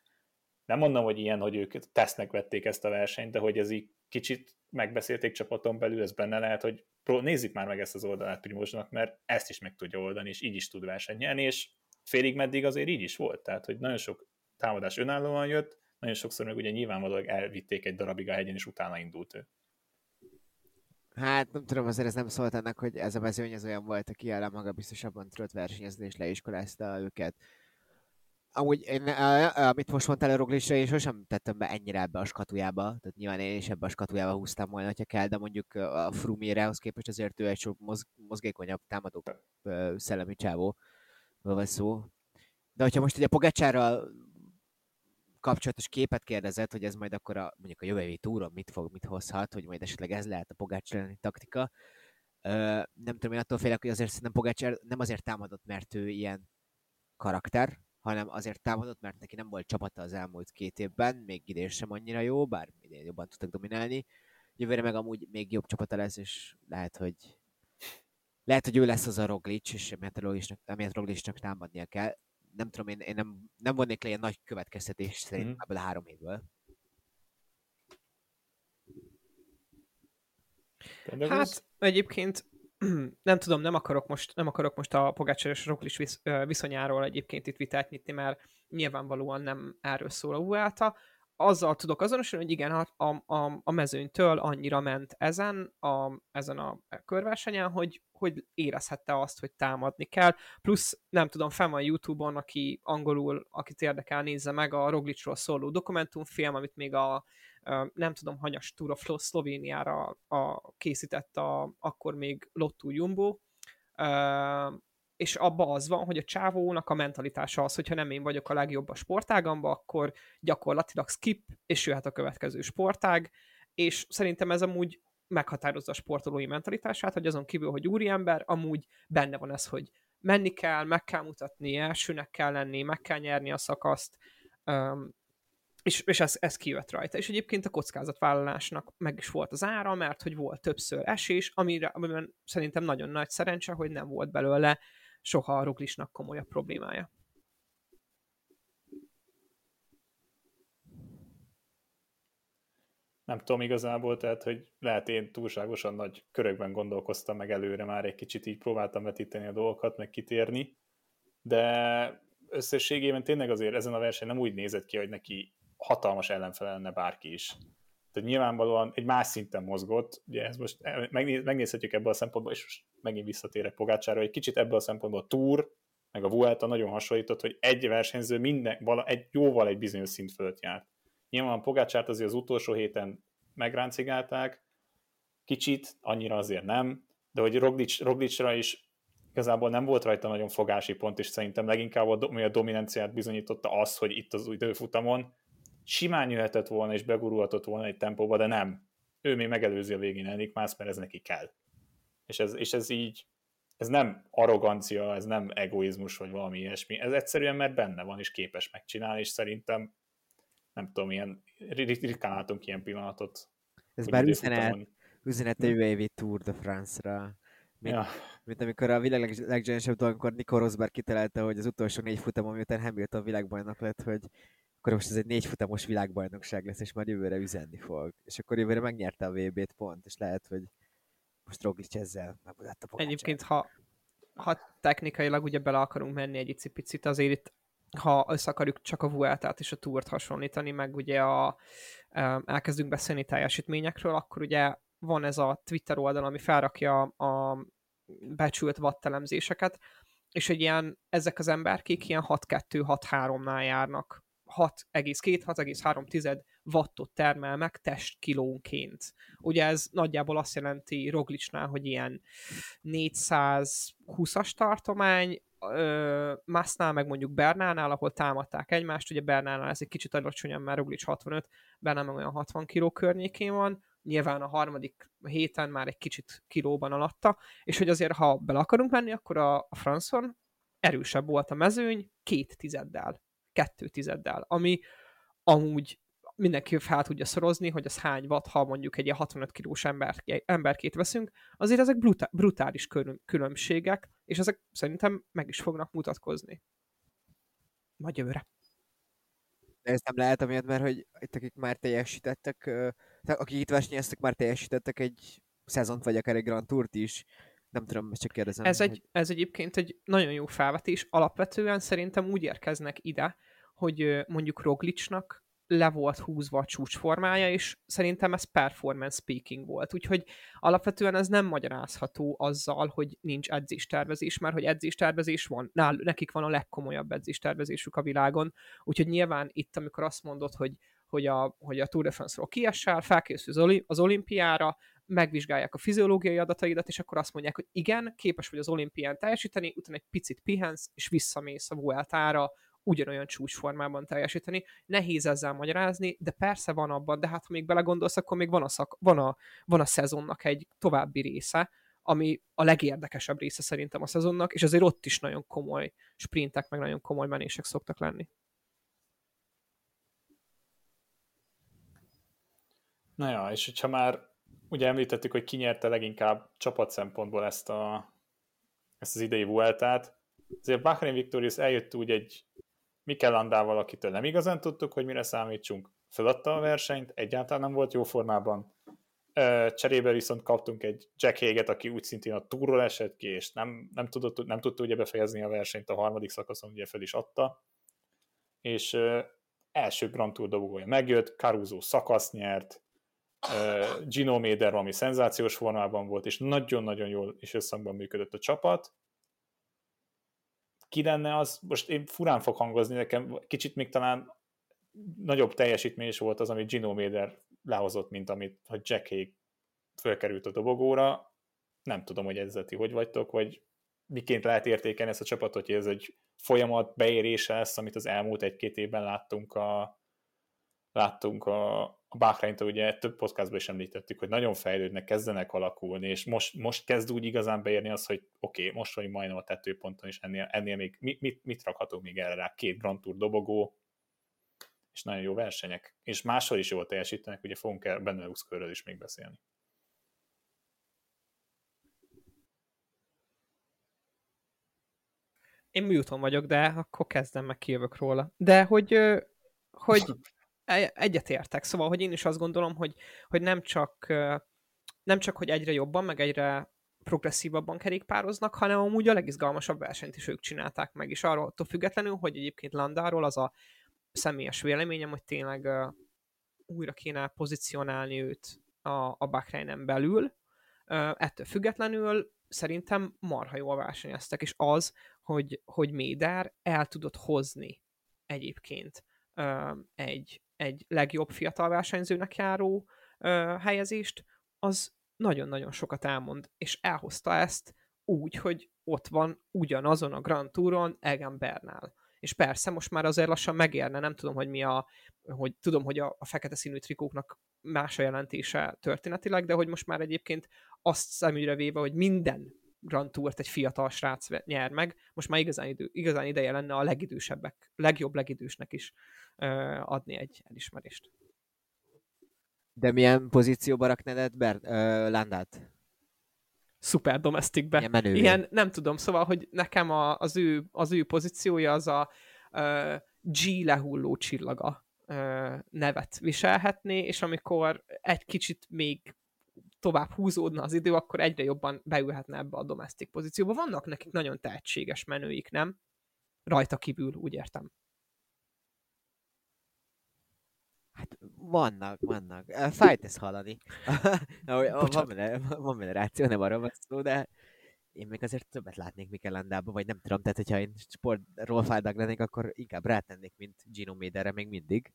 nem mondom, hogy ilyen, hogy ők tesznek vették ezt a versenyt, de hogy ez így kicsit megbeszélték csapaton belül, ez benne lehet, hogy nézzük már meg ezt az oldalát Primosnak, mert ezt is meg tudja oldani, és így is tud versenyt és félig meddig azért így is volt, tehát hogy nagyon sok támadás önállóan jött, nagyon sokszor meg ugye nyilvánvalóan elvitték egy darabig a hegyen, és utána indult ő. Hát nem tudom, azért ez nem szólt ennek, hogy ez a mezőny az olyan volt, aki ellen maga biztosabban tudott versenyezni, és leiskolázta őket. Amúgy én, amit most mondtál a Roglisra, én sosem tettem be ennyire ebbe a skatujába, tehát nyilván én is ebbe a skatujába húztam volna, ha kell, de mondjuk a Frumirehoz képest azért ő egy sok mozg- mozgékonyabb támadó szellemi csávó, van szó. De hogyha most ugye Pogacsárral kapcsolatos képet kérdezett, hogy ez majd akkor a, mondjuk a jövő évi túron mit fog, mit hozhat, hogy majd esetleg ez lehet a Pogács taktika. Ö, nem tudom, én attól félek, hogy azért szerintem Pogács nem azért támadott, mert ő ilyen karakter, hanem azért támadott, mert neki nem volt csapata az elmúlt két évben, még idén sem annyira jó, bár idén jobban tudtak dominálni. Jövőre meg amúgy még jobb csapata lesz, és lehet, hogy lehet, hogy ő lesz az a Roglic, és emiatt Roglicnak támadnia kell nem tudom, én, én nem, nem vonnék le ilyen nagy következtetés szerint mm. ebből a három évből. Hát egyébként nem tudom, nem akarok most, nem akarok most a Pogácsár és Roklis visz, viszonyáról egyébként itt vitát nyitni, mert nyilvánvalóan nem erről szól a Vuelta. Azzal tudok azonosulni, hogy igen, a, a, a mezőnytől annyira ment ezen a, ezen a körversenyen, hogy, hogy érezhette azt, hogy támadni kell. Plusz, nem tudom, fel van YouTube-on, aki angolul, akit érdekel, nézze meg a Roglicról szóló dokumentumfilm, amit még a nem tudom, hanyas Tour of Szlovéniára a, készített a, akkor még Lotto Jumbo, és abba az van, hogy a csávónak a mentalitása az, hogyha nem én vagyok a legjobb a sportágamba, akkor gyakorlatilag skip, és jöhet a következő sportág, és szerintem ez amúgy meghatározza a sportolói mentalitását, hogy azon kívül, hogy úriember, amúgy benne van ez, hogy menni kell, meg kell mutatni, elsőnek kell lenni, meg kell nyerni a szakaszt, um, és, és ez, ez kijött rajta. És egyébként a kockázatvállalásnak meg is volt az ára, mert hogy volt többször esés, amire, amiben szerintem nagyon nagy szerencse, hogy nem volt belőle soha a Ruglisnak komolyabb problémája. nem tudom igazából, tehát hogy lehet én túlságosan nagy körökben gondolkoztam meg előre, már egy kicsit így próbáltam vetíteni a dolgokat, meg kitérni, de összességében tényleg azért ezen a verseny nem úgy nézett ki, hogy neki hatalmas ellenfele lenne bárki is. Tehát nyilvánvalóan egy más szinten mozgott, ugye ez most megnézhetjük ebből a szempontból, és most megint visszatérek Pogácsára, egy kicsit ebből a szempontból a Tour, meg a Vuelta nagyon hasonlított, hogy egy versenyző minden, vala, egy jóval egy bizonyos szint fölött járt. Nyilván Pogácsát azért az utolsó héten megráncigálták, kicsit, annyira azért nem, de hogy Roglic, Roglicra is igazából nem volt rajta nagyon fogási pont, és szerintem leginkább a, a dominanciát bizonyította az, hogy itt az időfutamon simán jöhetett volna és begurulhatott volna egy tempóba, de nem. Ő még megelőzi a végén Enik Mász, mert ez neki kell. És ez, és ez így, ez nem arrogancia, ez nem egoizmus, vagy valami ilyesmi. Ez egyszerűen, mert benne van, és képes megcsinálni, és szerintem nem tudom, ilyen, ritkán látunk ilyen pillanatot. Ez már üzenet, üzenet a jövő évi Tour de France-ra. Mint, ja. mint amikor a világ leg, leggyanúsabb dolgokor Nico Rosberg kitalálta, hogy az utolsó négy futamon, miután Hamilton világbajnok lett, hogy akkor most ez egy négy futamos világbajnokság lesz, és majd jövőre üzenni fog. És akkor jövőre megnyerte a VB-t pont, és lehet, hogy most Roglic ezzel megmutatta Egyébként, ha, ha technikailag ugye bele akarunk menni egy icipicit, azért itt ha össze akarjuk csak a Vueltát és a Tourt hasonlítani, meg ugye a, elkezdünk beszélni teljesítményekről, akkor ugye van ez a Twitter oldal, ami felrakja a becsült vattelemzéseket, és egy ilyen, ezek az emberkék ilyen 6-2-6-3-nál járnak 6,2-6,3 wattot termel meg testkilónként. Ugye ez nagyjából azt jelenti Roglicsnál, hogy ilyen 420-as tartomány, Másznál, meg mondjuk Bernánál, ahol támadták egymást, ugye Bernánál ez egy kicsit alacsonyabb, mert Roglic 65, Bernán meg olyan 60 kiló környékén van, nyilván a harmadik héten már egy kicsit kilóban alatta, és hogy azért, ha bele akarunk menni, akkor a, a Franson erősebb volt a mezőny két tizeddel, kettő tizeddel, ami amúgy mindenki fel tudja szorozni, hogy az hány watt, ha mondjuk egy ilyen 65 kilós ember, emberkét veszünk, azért ezek brutális különbségek, és ezek szerintem meg is fognak mutatkozni. Majd jövőre. De ez nem lehet amiatt, mert hogy itt akik már teljesítettek, akik itt versenyeztek, már teljesítettek egy szezont, vagy akár egy Grand Tourt is. Nem tudom, csak kérdezem. Ez, egy, hogy... ez egyébként egy nagyon jó felvetés. Alapvetően szerintem úgy érkeznek ide, hogy mondjuk Roglicsnak le volt húzva a csúcsformája, és szerintem ez performance speaking volt. Úgyhogy alapvetően ez nem magyarázható azzal, hogy nincs edzéstervezés, mert hogy edzéstervezés van, nál, nekik van a legkomolyabb edzéstervezésük a világon, úgyhogy nyilván itt, amikor azt mondod, hogy hogy a, hogy a Tour de France-ról kiessel, felkészül az olimpiára, megvizsgálják a fiziológiai adataidat, és akkor azt mondják, hogy igen, képes vagy az olimpián teljesíteni, utána egy picit pihensz, és visszamész a Vueltára, ugyanolyan csúcsformában teljesíteni. Nehéz ezzel magyarázni, de persze van abban, de hát ha még belegondolsz, akkor még van a, szak, van a, van a szezonnak egy további része, ami a legérdekesebb része szerintem a szezonnak, és azért ott is nagyon komoly sprintek, meg nagyon komoly menések szoktak lenni. Na ja, és hogyha már ugye említettük, hogy ki nyerte leginkább csapat szempontból ezt, a, ezt az idei Vueltát, azért Bahrain Victorious eljött úgy egy Mikel Landával, akitől nem igazán tudtuk, hogy mire számítsunk, feladta a versenyt, egyáltalán nem volt jó formában. Cserébe viszont kaptunk egy Jack Haget, aki úgy szintén a túról esett ki, és nem, nem, tudott, nem tudta ugye befejezni a versenyt a harmadik szakaszon, ugye fel is adta. És első Grand Tour dobogója megjött, Caruso szakasz nyert, Gino Méder ami szenzációs formában volt, és nagyon-nagyon jól és összhangban működött a csapat, ki lenne az, most én furán fog hangozni, nekem kicsit még talán nagyobb teljesítmény is volt az, amit Gino Méder lehozott, mint amit hogy Jack Hague fölkerült a dobogóra. Nem tudom, hogy ezzel ti hogy vagytok, vagy miként lehet értékelni ezt a csapatot, hogy ez egy folyamat beérése lesz, amit az elmúlt egy-két évben láttunk a, láttunk a, a bahrein ugye több podcastban is említettük, hogy nagyon fejlődnek, kezdenek alakulni, és most, most kezd úgy igazán beérni az, hogy oké, okay, most vagyunk majdnem a tetőponton, és ennél, ennél még mit, mit, mit rakhatunk még erre rá? Két Grand Tour dobogó, és nagyon jó versenyek. És máshol is jól teljesítenek, ugye fogunk el Benelux körről is még beszélni. Én műton vagyok, de akkor kezdem meg kijövök róla. De hogy, hogy egyetértek, szóval, hogy én is azt gondolom, hogy, hogy nem csak nem csak, hogy egyre jobban, meg egyre progresszívabban kerékpároznak, hanem amúgy a legizgalmasabb versenyt is ők csinálták meg, és arról függetlenül, hogy egyébként Landáról az a személyes véleményem, hogy tényleg újra kéne pozícionálni őt a, a Bahreinen belül. Ettől függetlenül szerintem marha jól versenyeztek, és az, hogy, hogy Méder el tudott hozni egyébként egy, egy legjobb fiatal versenyzőnek járó uh, helyezést, az nagyon-nagyon sokat elmond, és elhozta ezt úgy, hogy ott van ugyanazon a Grand Touron Egan Bernal. És persze most már azért lassan megérne, nem tudom, hogy mi a, hogy tudom, hogy a, a fekete színű trikóknak más a jelentése történetileg, de hogy most már egyébként azt szemügyre véve, hogy minden Grand Tourt egy fiatal srác nyer meg, most már igazán, idő, igazán ideje lenne a legidősebbek, legjobb legidősnek is. ö, adni egy elismerést. De milyen pozícióba raknád Ber- ö, Landát? szuper domestikbe. Ilyen, menő. Ilyen, nem tudom, szóval, hogy nekem a, az, ő, az ő pozíciója az a uh, G lehulló csillaga uh, nevet viselhetné, és amikor egy kicsit még tovább húzódna az idő, akkor egyre jobban beülhetne ebbe a domestik pozícióba. Vannak nekik nagyon tehetséges menőik, nem? Rajta kívül, úgy értem. Hát vannak, vannak. Fájt ezt hallani. van, benne, van benne ráció, nem arra van szó, de én még azért többet látnék Mikelandába, vagy nem tudom, tehát hogyha én sportról fájdag lennék, akkor inkább rátennék, mint Gino Méderre még mindig.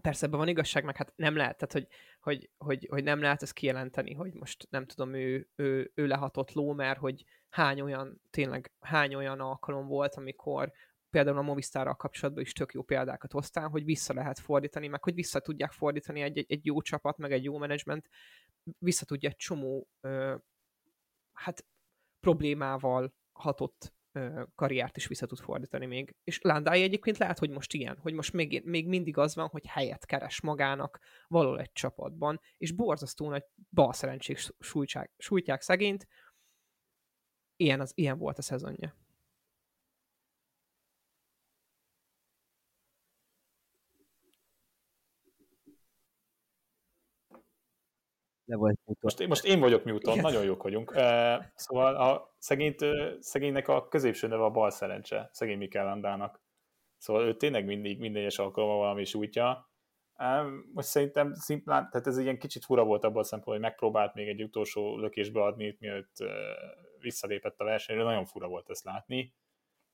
Persze ebben van igazság, meg hát nem lehet, tehát hogy, hogy, hogy, hogy nem lehet ezt kijelenteni, hogy most nem tudom, ő, ő, ő lehatott ló, mert hogy hány olyan, tényleg hány olyan alkalom volt, amikor például a Movistarral kapcsolatban is tök jó példákat hoztál, hogy vissza lehet fordítani, meg hogy vissza tudják fordítani egy, egy, egy jó csapat, meg egy jó menedzsment, vissza tudja egy csomó ö, hát problémával hatott ö, karriert is vissza tud fordítani még. És Landai egyébként lehet, hogy most ilyen, hogy most még, még mindig az van, hogy helyet keres magának való egy csapatban, és borzasztó nagy balszerencsék sújtják, sújtják szegényt, ilyen, az, ilyen volt a szezonja. Le volt most, most én vagyok Newton, Igen. nagyon jók vagyunk. Szóval a szegényt, szegénynek a középső neve a bal szerencse, szegény Mikel Landának. Szóval ő tényleg mindig, minden egyes alkalommal valami sújtja. Most szerintem szimplán, tehát ez ilyen kicsit fura volt abban a szempontból, hogy megpróbált még egy utolsó lökésbe adni, mielőtt visszalépett a versenyre, nagyon fura volt ezt látni.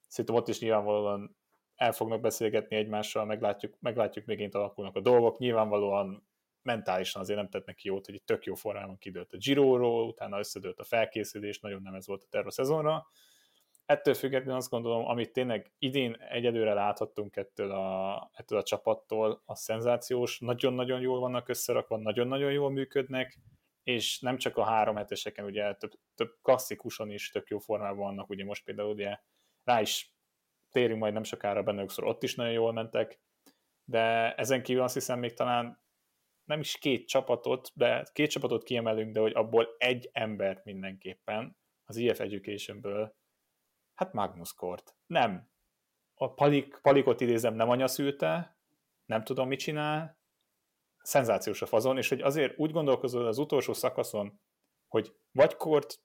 Szerintem ott is nyilvánvalóan el fognak beszélgetni egymással, meglátjuk, meglátjuk még alakulnak a dolgok. Nyilvánvalóan mentálisan azért nem tett neki jót, hogy egy tök jó formában kidőlt a giro utána összedőlt a felkészülés, nagyon nem ez volt a terv a szezonra. Ettől függetlenül azt gondolom, amit tényleg idén egyedülre láthattunk ettől a, ettől a csapattól, a szenzációs, nagyon-nagyon jól vannak összerakva, nagyon-nagyon jól működnek, és nem csak a három heteseken, ugye több, több klasszikuson is tök jó formában vannak, ugye most például ugye rá is térünk majd nem sokára benne, ott is nagyon jól mentek, de ezen kívül azt hiszem még talán nem is két csapatot, de két csapatot kiemelünk, de hogy abból egy embert mindenképpen az IF Educationből, hát Magnus Kort. Nem. A Palik, Palikot idézem, nem anya szülte, nem tudom, mit csinál, szenzációs a fazon, és hogy azért úgy gondolkozol az utolsó szakaszon, hogy vagy Kort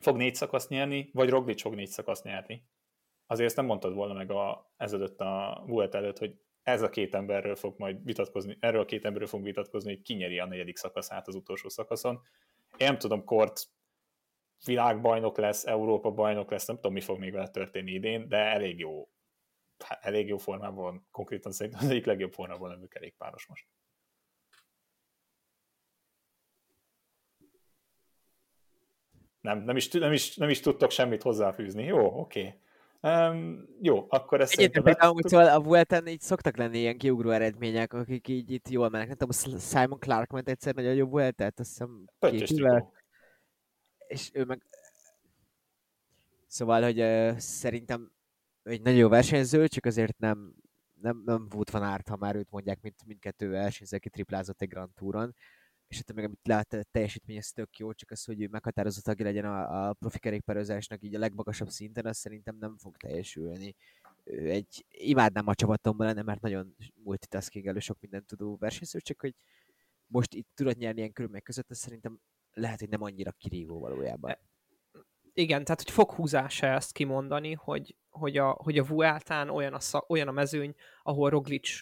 fog négy szakaszt nyerni, vagy Roglic fog négy szakaszt nyerni. Azért ezt nem mondtad volna meg a, ezelőtt a Vuelta előtt, hogy ez a két emberről fog majd vitatkozni, erről a két emberről fog vitatkozni, hogy ki nyeri a negyedik szakaszát az utolsó szakaszon. Én nem tudom, Kort világbajnok lesz, Európa bajnok lesz, nem tudom, mi fog még vele történni idén, de elég jó, hát elég jó formában, konkrétan szerintem az egyik legjobb formában levő kerékpáros most. Nem, nem, is, nem, is, nem is tudtok semmit hozzáfűzni. Jó, oké. Okay. Um, jó, akkor ezt Egyébként például, hogy szóval a Vuelten így szoktak lenni ilyen kiugró eredmények, akik így itt jól mennek. Nem tudom, Simon Clark ment egyszer nagyon jó Vueltát, azt hiszem két és ő meg... Szóval, hogy uh, szerintem egy nagyon jó versenyző, csak azért nem, nem, nem volt van árt, ha már őt mondják, mint mindkettő versenyző, aki triplázott egy Grand Touron. És hát meg amit lát, a teljesítmény ez tök jó, csak az, hogy ő meghatározó tagja legyen a, a profi kerékpározásnak így a legmagasabb szinten, az szerintem nem fog teljesülni. Ő egy, imádnám a csapatomban lenne, mert nagyon multitasking elő sok mindent tudó versenyző, csak hogy most itt tudod nyerni ilyen körülmények között, az szerintem lehet, hogy nem annyira kirívó valójában. Igen, tehát hogy foghúzása ezt kimondani, hogy, hogy a, hogy a Vueltán olyan a, szak, olyan a mezőny, ahol Roglic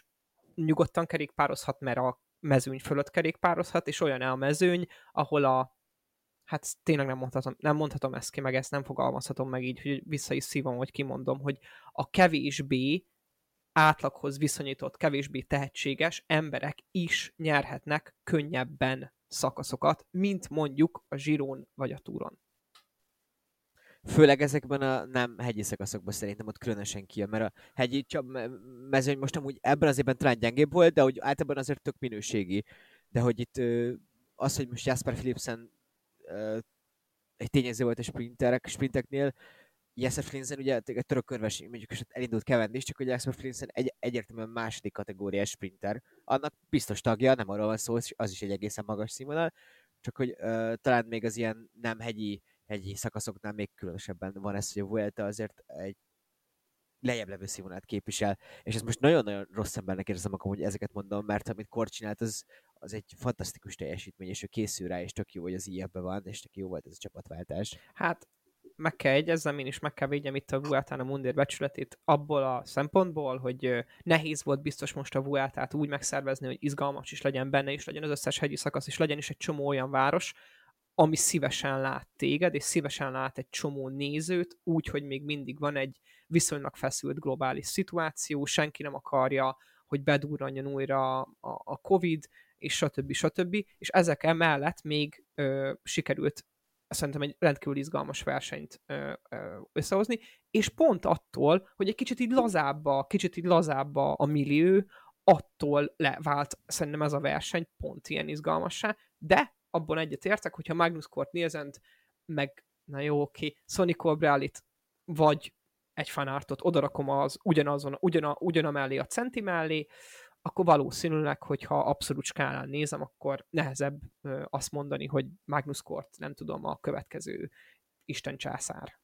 nyugodtan kerékpározhat, mert a mezőny fölött kerékpározhat, és olyan a mezőny, ahol a hát tényleg nem mondhatom, nem mondhatom ezt ki, meg ezt nem fogalmazhatom meg így, hogy vissza is szívom, hogy kimondom, hogy a kevésbé átlaghoz viszonyított, kevésbé tehetséges emberek is nyerhetnek könnyebben szakaszokat, mint mondjuk a Zsirón vagy a Túron. Főleg ezekben a nem hegyi szakaszokban szerintem ott különösen kijön, mert a hegyi csap mezőny most amúgy ebben az évben talán gyengébb volt, de hogy általában azért tök minőségi. De hogy itt az, hogy most Jasper Philipsen egy tényező volt a sprinterek, sprinteknél, Jasper Philipsen ugye egy török körves, mondjuk is elindult Cavendish, csak hogy Jasper Philipsen egy, egyértelműen második kategóriás sprinter. Annak biztos tagja, nem arról van szó, az is egy egészen magas színvonal, csak hogy uh, talán még az ilyen nem hegyi hegyi szakaszoknál még különösebben van ez, hogy a Vuelta azért egy lejjebb levő színvonalát képvisel, és ez most nagyon-nagyon rossz embernek érzem akkor, hogy ezeket mondom, mert amit Kort csinált, az, az egy fantasztikus teljesítmény, és ő készül rá, és tök jó, hogy az ilyenbe van, és tök jó volt ez a csapatváltás. Hát meg kell egyezzem, én is meg kell védjem itt a Vueltán a Mundér becsületét abból a szempontból, hogy nehéz volt biztos most a Vueltát úgy megszervezni, hogy izgalmas is legyen benne, és legyen az összes hegyi szakasz, és legyen is egy csomó olyan város, ami szívesen lát téged, és szívesen lát egy csomó nézőt, úgy, hogy még mindig van egy viszonylag feszült globális szituáció, senki nem akarja, hogy bedurranjon újra a, a Covid, és stb. stb. És ezek emellett még ö, sikerült szerintem egy rendkívül izgalmas versenyt ö, ö, összehozni, és pont attól, hogy egy kicsit így lazább a, kicsit így lazább a, a millió, attól levált szerintem ez a verseny pont ilyen izgalmassá, de abban egyet értek, hogyha Magnus Kort Nielsent, meg na jó, oké, Sonny Colbralit, vagy egy fanártot odarakom az ugyanazon, ugyana, ugyana mellé a centi mellé, akkor valószínűleg, hogyha abszolút skálán nézem, akkor nehezebb ö, azt mondani, hogy Magnus Kort, nem tudom, a következő Isten császár.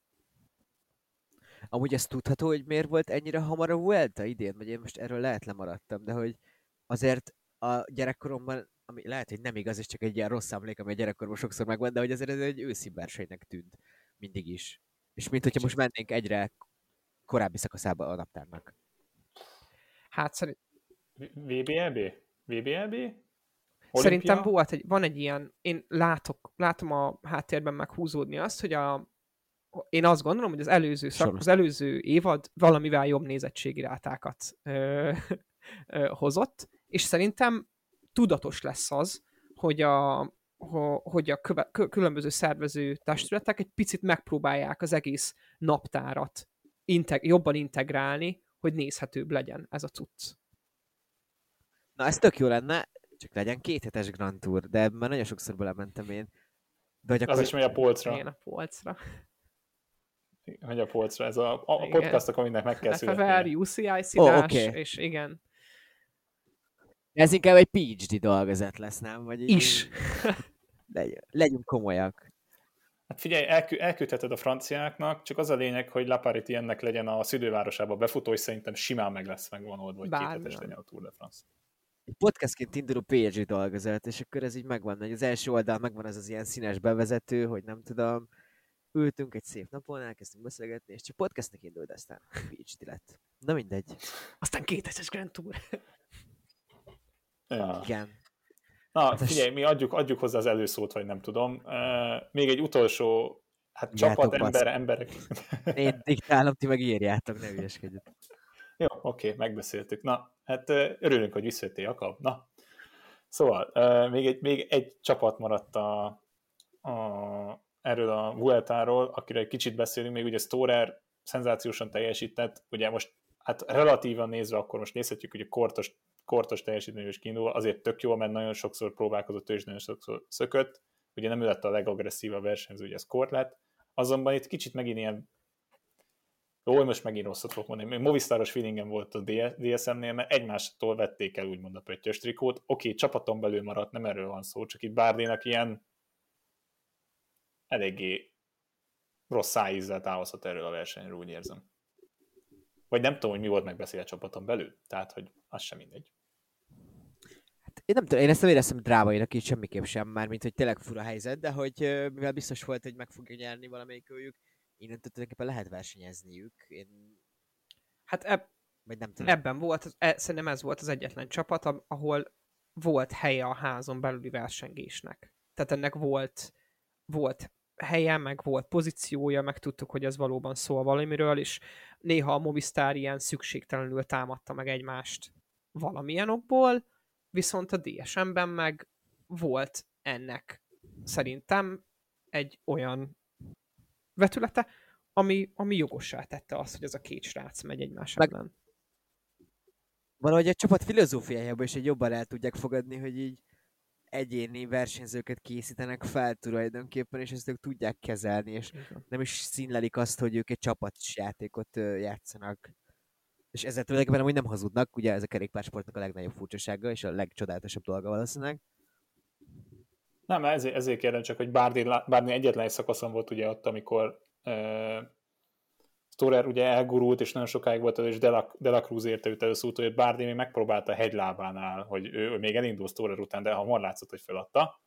Amúgy ezt tudható, hogy miért volt ennyire hamar a Vuelta idén, vagy én most erről lehet lemaradtam, de hogy azért a gyerekkoromban ami lehet, hogy nem igaz, és csak egy ilyen rossz emlék, ami a gyerekkorban sokszor megvan, de hogy azért ez egy őszi versenynek tűnt mindig is. És mint hogyha most mennénk egyre korábbi szakaszába a naptárnak. Hát szerint... VBLB? VBLB? Olimpia? Szerintem volt egy, van egy ilyen, én látok, látom a háttérben meghúzódni azt, hogy a, én azt gondolom, hogy az előző, szak, az előző évad valamivel jobb nézettségi rátákat ö, ö, hozott, és szerintem tudatos lesz az, hogy a, hogy a köve, különböző szervező testületek egy picit megpróbálják az egész naptárat integ, jobban integrálni, hogy nézhetőbb legyen ez a cucc. Na ez tök jó lenne, csak legyen két hetes Grand Tour, de már nagyon sokszor belementem én. De hogy akkor... Az is megy a polcra. Igen, a polcra. Megy a polcra. Ez a, a podcast, akkor mindnek meg kell születni. FFR, UCI szidás, oh, okay. és igen. Ez inkább egy PhD dolgozat lesz, nem? Vagy Is. Legy- legyünk komolyak. Hát figyelj, elkü- elküldheted a franciáknak, csak az a lényeg, hogy Lapariti ennek legyen a szülővárosába befutó, és szerintem simán meg lesz megvonódva, hogy két hetes legyen a Tour de France. Egy podcastként induló PhD dolgozat, és akkor ez így megvan, hogy az első oldal megvan ez az ilyen színes bevezető, hogy nem tudom, ültünk egy szép napon, elkezdtünk beszélgetni, és csak podcastnek indult, aztán PhD lett. Na mindegy. Aztán két hetes Grand Tour. Ja. Igen. Na, hát figyelj, mi adjuk, adjuk hozzá az előszót, vagy nem tudom. Uh, még egy utolsó, hát csapat, ember, emberek. Én diktálom, ti meg írjátok, ne ügyeskedjük. Jó, oké, okay, megbeszéltük. Na, hát örülünk, hogy visszajöttél, Jakab. Na, szóval, uh, még, egy, még egy csapat maradt a, a, erről a Vueltáról, akire egy kicsit beszélünk, még ugye Storer szenzációsan teljesített, ugye most hát relatívan nézve akkor most nézhetjük, hogy a kortos, kortos teljesítményes kiindul, azért tök jó, mert nagyon sokszor próbálkozott és nagyon sokszor szökött, ugye nem ő lett a legagresszívabb versenyző, ugye ez Kort lett, azonban itt kicsit megint ilyen jó, most megint rosszat fogok mondani. Movistaros feelingem volt a DSM-nél, mert egymástól vették el úgymond a pöttyös trikót. Oké, okay, csapaton belül maradt, nem erről van szó, csak itt Bárdénak ilyen eléggé rossz szájízzel távozhat erről a versenyről, úgy érzem. Vagy nem tudom, hogy mi volt megbeszélve a csapaton belül, tehát, hogy az sem mindegy. Én nem tudom, én ezt nem éreztem drámainak így semmiképp sem, már mint hogy tényleg fura helyzet, de hogy mivel biztos volt, hogy meg fogja nyerni valamelyik őjük, innentől tulajdonképpen lehet versenyezniük. Én... Hát eb... Vagy nem tudom. ebben volt, e, szerintem ez volt az egyetlen csapat, ahol volt helye a házon belüli versengésnek. Tehát ennek volt, volt helye, meg volt pozíciója, meg tudtuk, hogy ez valóban szól valamiről, és néha a Movistar ilyen szükségtelenül támadta meg egymást valamilyen okból, viszont a DSM-ben meg volt ennek szerintem egy olyan vetülete, ami, ami jogossá tette azt, hogy ez a két srác megy egymás meg... ellen. Valahogy a csapat filozófiájában is egy jobban el tudják fogadni, hogy így egyéni versenyzőket készítenek fel tulajdonképpen, és ezt ők tudják kezelni, és nem is színlelik azt, hogy ők egy csapatos játékot játszanak. És ezzel tulajdonképpen amúgy nem hazudnak, ugye ez a kerékpársportnak a legnagyobb furcsasága, és a legcsodálatosabb dolga valószínűleg. Nem, ezért, ezért kérdem csak, hogy Bárdi egyetlen egy szakaszon volt ugye ott, amikor uh, Storer ugye elgurult, és nagyon sokáig volt, és Dela, Dela Cruz érte őt először hogy Bárdi még megpróbálta a hegylábánál, hogy ő, ő még elindul Storer után, de hamar látszott, hogy feladta.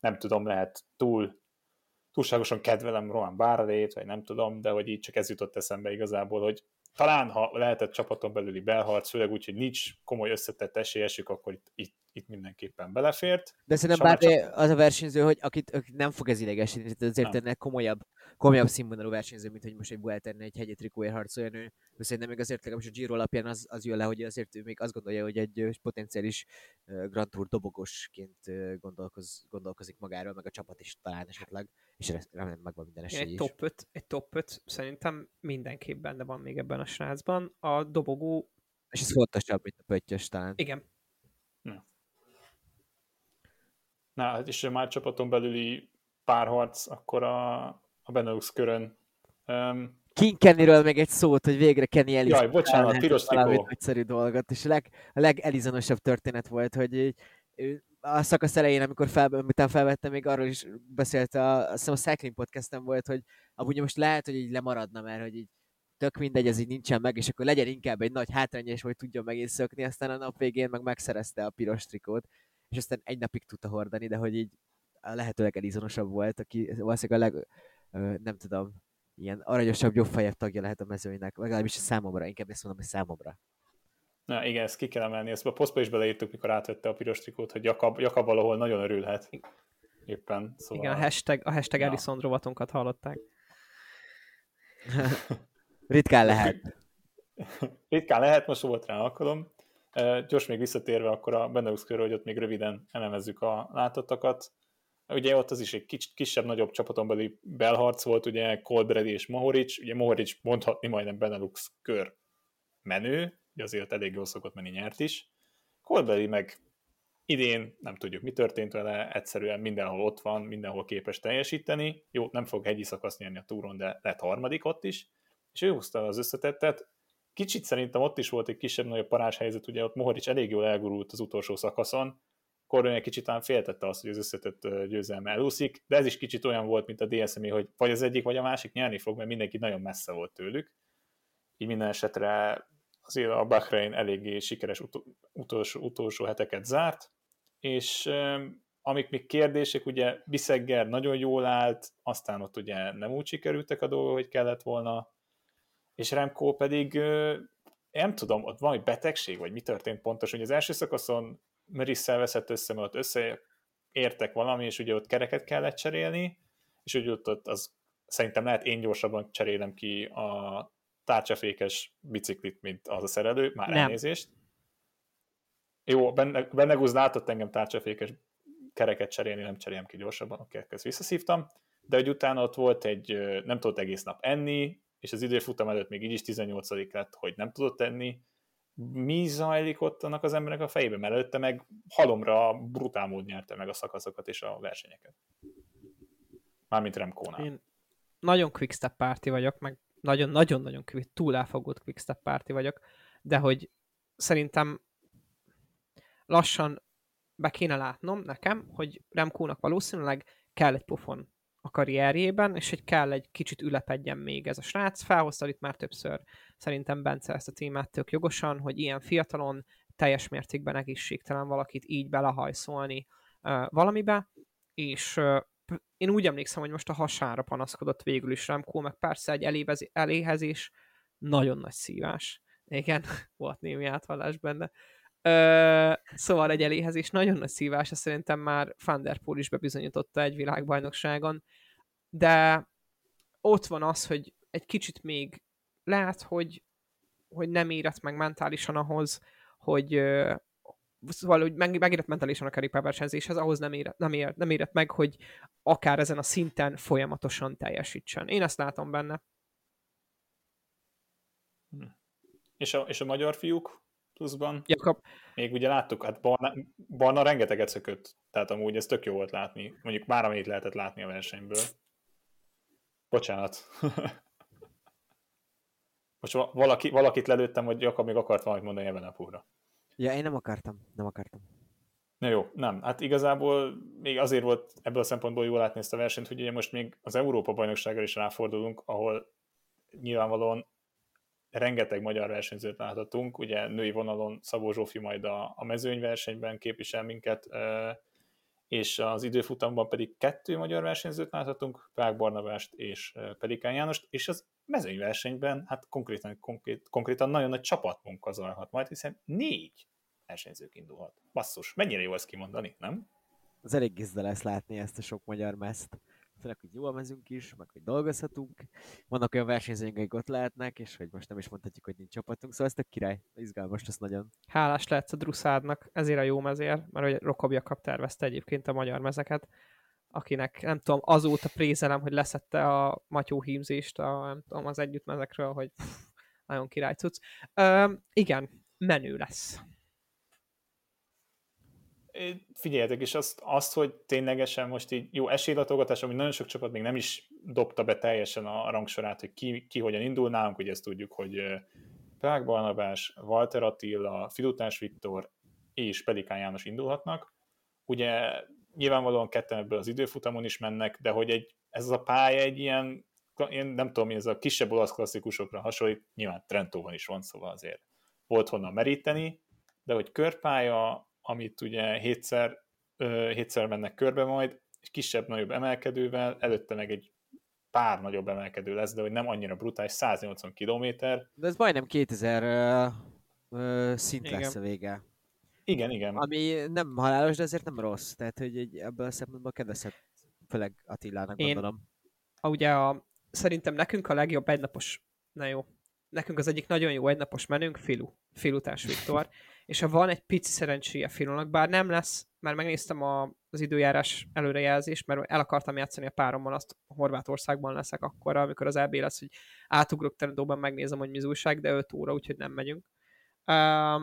Nem tudom, lehet túl túlságosan kedvelem Roman Bárdét, vagy nem tudom, de hogy így csak ez jutott eszembe igazából, hogy talán ha lehetett csapaton belüli belharc, főleg úgy, hogy nincs komoly összetett esélyesük, akkor itt, itt, mindenképpen belefért. De szerintem bár csak... az a versenyző, hogy akit, akit nem fog ez idegesíteni, azért ennek komolyabb, komolyabb színvonalú versenyző, mint hogy most egy Vuelta-ne egy hegyi trikóért harcoljon ő. Szerintem még azért legalábbis a Giro alapján az, az jön le, hogy azért ő még azt gondolja, hogy egy potenciális Grand Tour dobogosként gondolkoz, gondolkozik magáról, meg a csapat is talán esetleg, és remélem megvan minden esély egy top 5, egy top 5 szerintem mindenképp benne van még ebben a srácban. A dobogó... És ez fontosabb, mint a pöttyös talán. Igen. Na. Na, hát és már csapaton belüli párharc, akkor a, a Benelux körön um, King Kennyről még egy szót, hogy végre Kenny Ellis. Jaj, bocsánat, piros trikó. nagyszerű dolgot, és a, leg, a legelizonosabb történet volt, hogy ő, a szakasz elején, amikor fel, utána felvettem, még arról is beszélt, a, azt hiszem a Cycling podcastem volt, hogy amúgy most lehet, hogy így lemaradna, mert hogy így tök mindegy, ez így nincsen meg, és akkor legyen inkább egy nagy hátrányos, hogy tudjon megint szökni, aztán a nap végén meg megszerezte a piros trikót, és aztán egy napig tudta hordani, de hogy így a lehetőleg elizonosabb volt, aki valószínűleg a leg, nem tudom, ilyen aranyosabb, jobb fejebb tagja lehet a mezőnynek, legalábbis a számomra, inkább ezt mondom, hogy számomra. Na igen, ezt ki kell emelni. Ezt a posztba is beleírtuk, mikor átvette a piros trikót, hogy Jakab, Jakab valahol nagyon örülhet. Éppen. Szóval... Igen, a hashtag, a hashtag ja. Ellison rovatunkat hallották. Ritkán lehet. Ritkán lehet, most volt rá alkalom. Gyors még visszatérve akkor a Benelux körül, hogy ott még röviden elemezzük a látottakat. Ugye ott az is egy kis, kisebb-nagyobb csapaton belül belharc volt, ugye Colbredi és Mohoric. Ugye Mohoric mondhatni majdnem Benelux kör menő, ugye azért elég jól szokott menni, nyert is. Colbredi meg idén nem tudjuk, mi történt vele, egyszerűen mindenhol ott van, mindenhol képes teljesíteni. Jó, nem fog hegyi szakasz nyerni a túron, de lett harmadik ott is, és ő húzta az összetettet. Kicsit szerintem ott is volt egy kisebb-nagyobb parázshelyzet, ugye ott Mohoric elég jól elgurult az utolsó szakaszon, Corbin egy kicsit talán féltette azt, hogy az összetett győzelme elúszik, de ez is kicsit olyan volt, mint a DSM, hogy vagy az egyik, vagy a másik nyerni fog, mert mindenki nagyon messze volt tőlük. Így minden esetre azért a Bahrein eléggé sikeres ut- utolsó, utolsó heteket zárt, és amik még kérdések, ugye Biszegger nagyon jól állt, aztán ott ugye nem úgy sikerültek a dolgok, hogy kellett volna, és Remco pedig nem tudom, ott valami betegség, vagy mi történt pontosan, hogy az első szakaszon Merisszel veszett össze, mert ott összeértek valami, és ugye ott kereket kellett cserélni, és ugye ott, ott az szerintem lehet én gyorsabban cserélem ki a tárcsafékes biciklit, mint az a szerelő, már Nem. elnézést. Jó, Bennegúz látott engem tárcsafékes kereket cserélni, nem cserélem ki gyorsabban, oké, ezt visszaszívtam, de hogy utána ott volt egy, nem tudott egész nap enni, és az időfutam előtt még így is 18 lett, hogy nem tudott tenni, mi zajlik ott annak az embernek a fejében, mert előtte meg halomra brutál mód nyerte meg a szakaszokat és a versenyeket. Mármint Remkónál. Én nagyon quickstep párti vagyok, meg nagyon-nagyon-nagyon túl elfogult quickstep párti vagyok, de hogy szerintem lassan be kéne látnom nekem, hogy Remkónak valószínűleg kell egy pofon a karrierjében, és hogy kell egy kicsit ülepedjen még ez a srác. Felhozta itt már többször szerintem Bence ezt a témát tök jogosan, hogy ilyen fiatalon teljes mértékben egészségtelen valakit így belehajszolni uh, valamibe, és uh, én úgy emlékszem, hogy most a hasára panaszkodott végül is Remco, meg persze egy elévezi, eléhezés nagyon nagy szívás. Igen, volt némi áthallás benne. Ö, szóval egy eléhezés nagyon nagy szívás, ezt szerintem már Van Der Poel is bebizonyította egy világbajnokságon, de ott van az, hogy egy kicsit még lehet, hogy, hogy nem érett meg mentálisan ahhoz, hogy szóval, hogy meg, megérett mentálisan a kerékpárversenyzéshez, ahhoz nem érett, nem, érett, nem érett meg, hogy akár ezen a szinten folyamatosan teljesítsen. Én ezt látom benne. Hm. És a, és a magyar fiúk pluszban? Jakab. Még ugye láttuk, hát Barna, Barna rengeteget szökött, tehát amúgy ez tök jó volt látni. Mondjuk már amit lehetett látni a versenyből. Bocsánat. Most valaki, valakit lelőttem, hogy Jakab még akart valamit mondani ebben a púra. Ja, én nem akartam, nem akartam. Na jó, nem. Hát igazából még azért volt ebből a szempontból jól látni ezt a versenyt, hogy ugye most még az Európa bajnokságra is ráfordulunk, ahol nyilvánvalóan rengeteg magyar versenyzőt láthatunk, ugye női vonalon Szabó Zsófi majd a, a mezőnyversenyben képvisel minket, és az időfutamban pedig kettő magyar versenyzőt láthatunk, Prág Barnabást és Pelikán Jánost, és az mezőnyversenyben hát konkrétan, konkrét, konkrétan nagyon nagy csapatmunka zajlhat majd, hiszen négy versenyzők indulhat. Basszus, mennyire jó ezt kimondani, nem? Az elég gizda lesz látni ezt a sok magyar meszt főleg, hogy jól mezünk is, meg hogy dolgozhatunk. Vannak olyan versenyzőink, akik ott lehetnek, és hogy most nem is mondhatjuk, hogy nincs csapatunk, szóval ez a király, izgalmas lesz nagyon. Hálás lehetsz a Druszádnak, ezért a jó mezér, mert hogy Rokob Jakab tervezte egyébként a magyar mezeket, akinek nem tudom, azóta prézelem, hogy leszette a matyó hímzést a, nem tudom, az együttmezekről, hogy pff, nagyon király cucc. Ö, igen, menő lesz figyeljetek, és azt, azt, hogy ténylegesen most így jó esélylatolgatás, ami nagyon sok csapat még nem is dobta be teljesen a rangsorát, hogy ki, ki hogyan indul nálunk, ugye ezt tudjuk, hogy Prák Barnabás, Walter Attila, Fidutás Viktor és Pelikán János indulhatnak. Ugye nyilvánvalóan ketten ebből az időfutamon is mennek, de hogy egy, ez a pálya egy ilyen, én nem tudom, ez a kisebb olasz klasszikusokra hasonlít, nyilván Trentóban is van, szóval azért volt honnan meríteni, de hogy körpálya, amit ugye hétszer, hétszer mennek körbe majd, egy kisebb-nagyobb emelkedővel, előtte meg egy pár nagyobb emelkedő lesz, de hogy nem annyira brutális, 180 km. De ez majdnem 2000 uh, szint igen. lesz a vége. Igen, igen. Ami nem halálos, de azért nem rossz. Tehát, hogy egy, ebből a szempontból kedvezhet, főleg Attilának Én, gondolom. A, ugye a, szerintem nekünk a legjobb egynapos, na jó, nekünk az egyik nagyon jó egynapos menünk, Filu, Filutás Viktor, és ha van egy pici szerencséje Filónak, bár nem lesz, mert megnéztem a, az időjárás előrejelzést, mert el akartam játszani a párommal, azt Horvátországban leszek akkor, amikor az EB lesz, hogy átugrok Terentóban, megnézem, hogy mi az újság, de 5 óra, úgyhogy nem megyünk. Uh,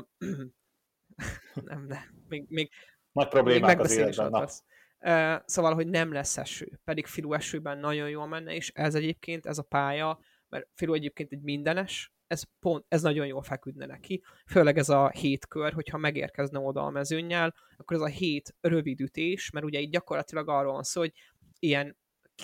nem, nem. Még, még, Nagy problémák még az életben. Lesz. Uh, szóval, hogy nem lesz eső, pedig Filú esőben nagyon jól menne, és ez egyébként, ez a pálya, mert Filú egyébként egy mindenes, ez, pont, ez nagyon jól feküdne neki, főleg ez a hét kör, hogyha megérkezne oda a mezőnyel, akkor ez a hét rövid ütés, mert ugye itt gyakorlatilag arról van szó, hogy ilyen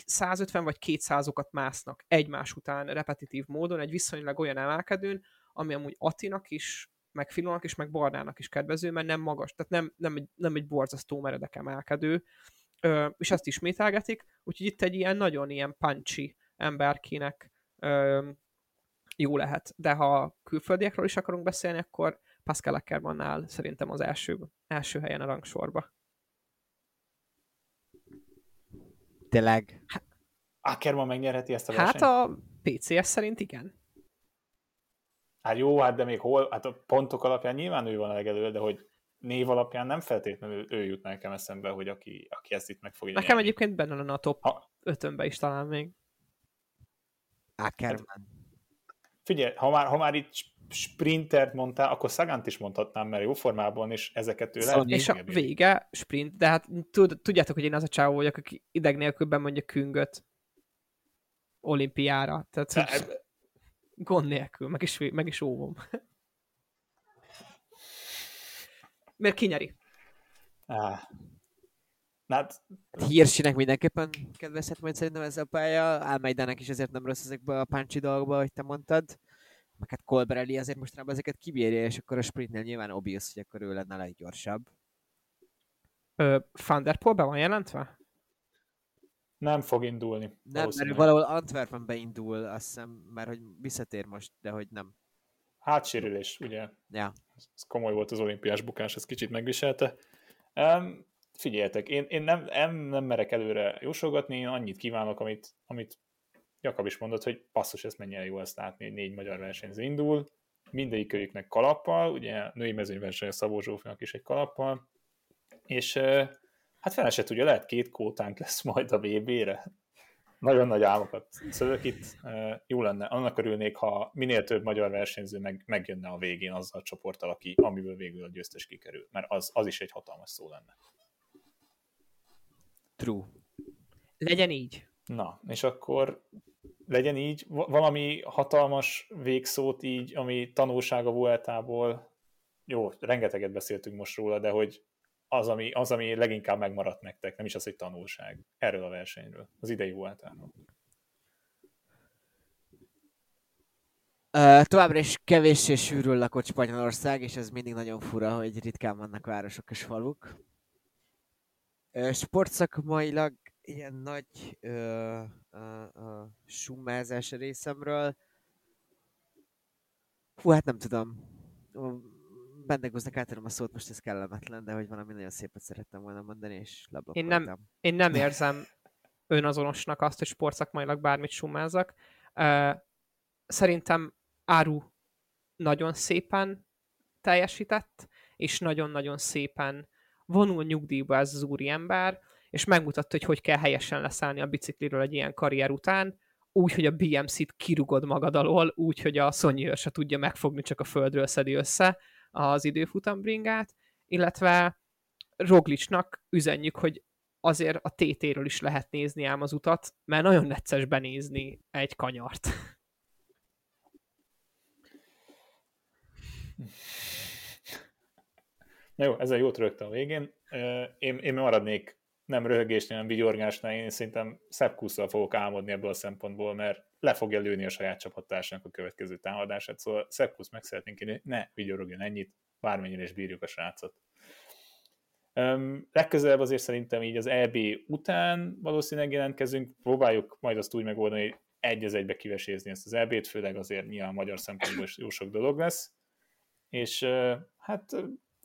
150 vagy 200-okat másznak egymás után repetitív módon, egy viszonylag olyan emelkedőn, ami amúgy Atinak is, meg Filónak is, meg Barnának is kedvező, mert nem magas, tehát nem, nem, egy, nem egy borzasztó meredek emelkedő, ö, és ezt ismételgetik, úgyhogy itt egy ilyen nagyon ilyen punchy emberkinek jó lehet. De ha külföldiekről is akarunk beszélni, akkor Pascal Ackermann áll szerintem az első, első helyen a rangsorba. Tényleg? Ackermann megnyerheti ezt a versenyt? Hát a PCS szerint igen. Hát jó, hát de még hol, hát a pontok alapján nyilván ő van a legelő, de hogy név alapján nem feltétlenül ő jut nekem eszembe, hogy aki, aki ezt itt meg fogja Nekem nyerni. egyébként benne lenne a top ha. ötönbe is talán még. Ackermann. Figyelj, ha már, ha már itt sprintert mondtál, akkor Szagánt is mondhatnám, mert jó formában, és ezeket ő lehet. És a vége sprint, de hát tud, tudjátok, hogy én az a csávó vagyok, aki ideg nélkül bemondja küngöt olimpiára. Tehát, hogy de, gond nélkül, meg is, meg is óvom. Mert kinyeri. Ah. Hát, Hírsinek mindenképpen kedvezhet majd szerintem ez a pálya, Álmeidának is ezért nem rossz ezekbe a páncsi dolgokba, ahogy te mondtad. Meg hát Colbrelli azért mostanában ezeket kibírja, és akkor a sprintnél nyilván obvious, hogy akkor ő lenne a leggyorsabb. Ö, Thunderpool be van jelentve? Nem fog indulni. Nem, mert valahol Antwerpenbe indul, azt hiszem, mert hogy visszatér most, de hogy nem. Hátsérülés, ugye? Ja. Ez komoly volt az olimpiás bukás, ez kicsit megviselte. Um, figyeljetek, én, én nem, nem, nem merek előre jósolgatni, én annyit kívánok, amit, amit Jakab is mondott, hogy passzos, ezt mennyire jó ezt látni, hogy négy magyar versenyző indul, mindegyik körüknek kalappal, ugye női mezőnyverseny Szabó Zsófinak is egy kalappal, és hát fel se tudja, lehet két kótánk lesz majd a VB-re. Nagyon nagy álmokat szövök itt. Jó lenne, annak örülnék, ha minél több magyar versenyző meg, megjönne a végén azzal a csoporttal, aki, amiből végül a győztes kikerül, mert az, az is egy hatalmas szó lenne. True. Legyen így. Na, és akkor legyen így, valami hatalmas végszót így, ami tanulsága Vueltából, jó, rengeteget beszéltünk most róla, de hogy az ami, az, ami leginkább megmaradt nektek, nem is az, hogy tanulság, erről a versenyről, az idei Vueltáról. Uh, továbbra is kevés és sűrűn lakott Spanyolország, és ez mindig nagyon fura, hogy ritkán vannak városok és faluk. Sportszakmailag ilyen nagy ö, ö, ö, summázás részemről. Fú, hát nem tudom. Bendegúznak átadom a szót, most ez kellemetlen, de hogy valami nagyon szépet szerettem volna mondani, és Én nem, én nem érzem önazonosnak azt, hogy sportszakmailag bármit summázak. Szerintem Áru nagyon szépen teljesített, és nagyon-nagyon szépen vonul nyugdíjba ez az úriember, és megmutatta, hogy hogy kell helyesen leszállni a bicikliről egy ilyen karrier után, úgy, hogy a BMC-t kirugod magad alól, úgy, hogy a Sonyi se tudja megfogni, csak a földről szedi össze az időfutambringát, illetve Roglicsnak üzenjük, hogy azért a TT-ről is lehet nézni ám az utat, mert nagyon necces benézni egy kanyart. Na jó, ezzel jót rögtem a végén. Én, én maradnék nem röhögésnél, nem vigyorgásnál, én szerintem Sepp fogok álmodni ebből a szempontból, mert le fogja lőni a saját csapattársának a következő támadását, szóval Sepp meg szeretnénk kérni, ne vigyorogjon ennyit, bármennyire is bírjuk a srácot. Um, legközelebb azért szerintem így az EB után valószínűleg jelentkezünk, próbáljuk majd azt úgy megoldani, hogy egy az egybe kivesézni ezt az EB-t, főleg azért nyilván magyar szempontból is jó sok dolog lesz. És uh, hát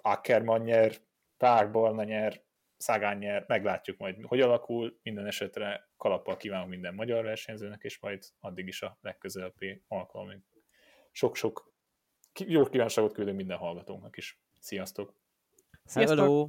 Ackermann nyer, Párbarna nyer, Szágán nyer, meglátjuk majd, hogy alakul, minden esetre kalappal kívánok minden magyar versenyzőnek, és majd addig is a legközelebbi alkalomig. Sok-sok jó kívánságot küldünk minden hallgatónknak is. Sziasztok! Sziasztok! Hello.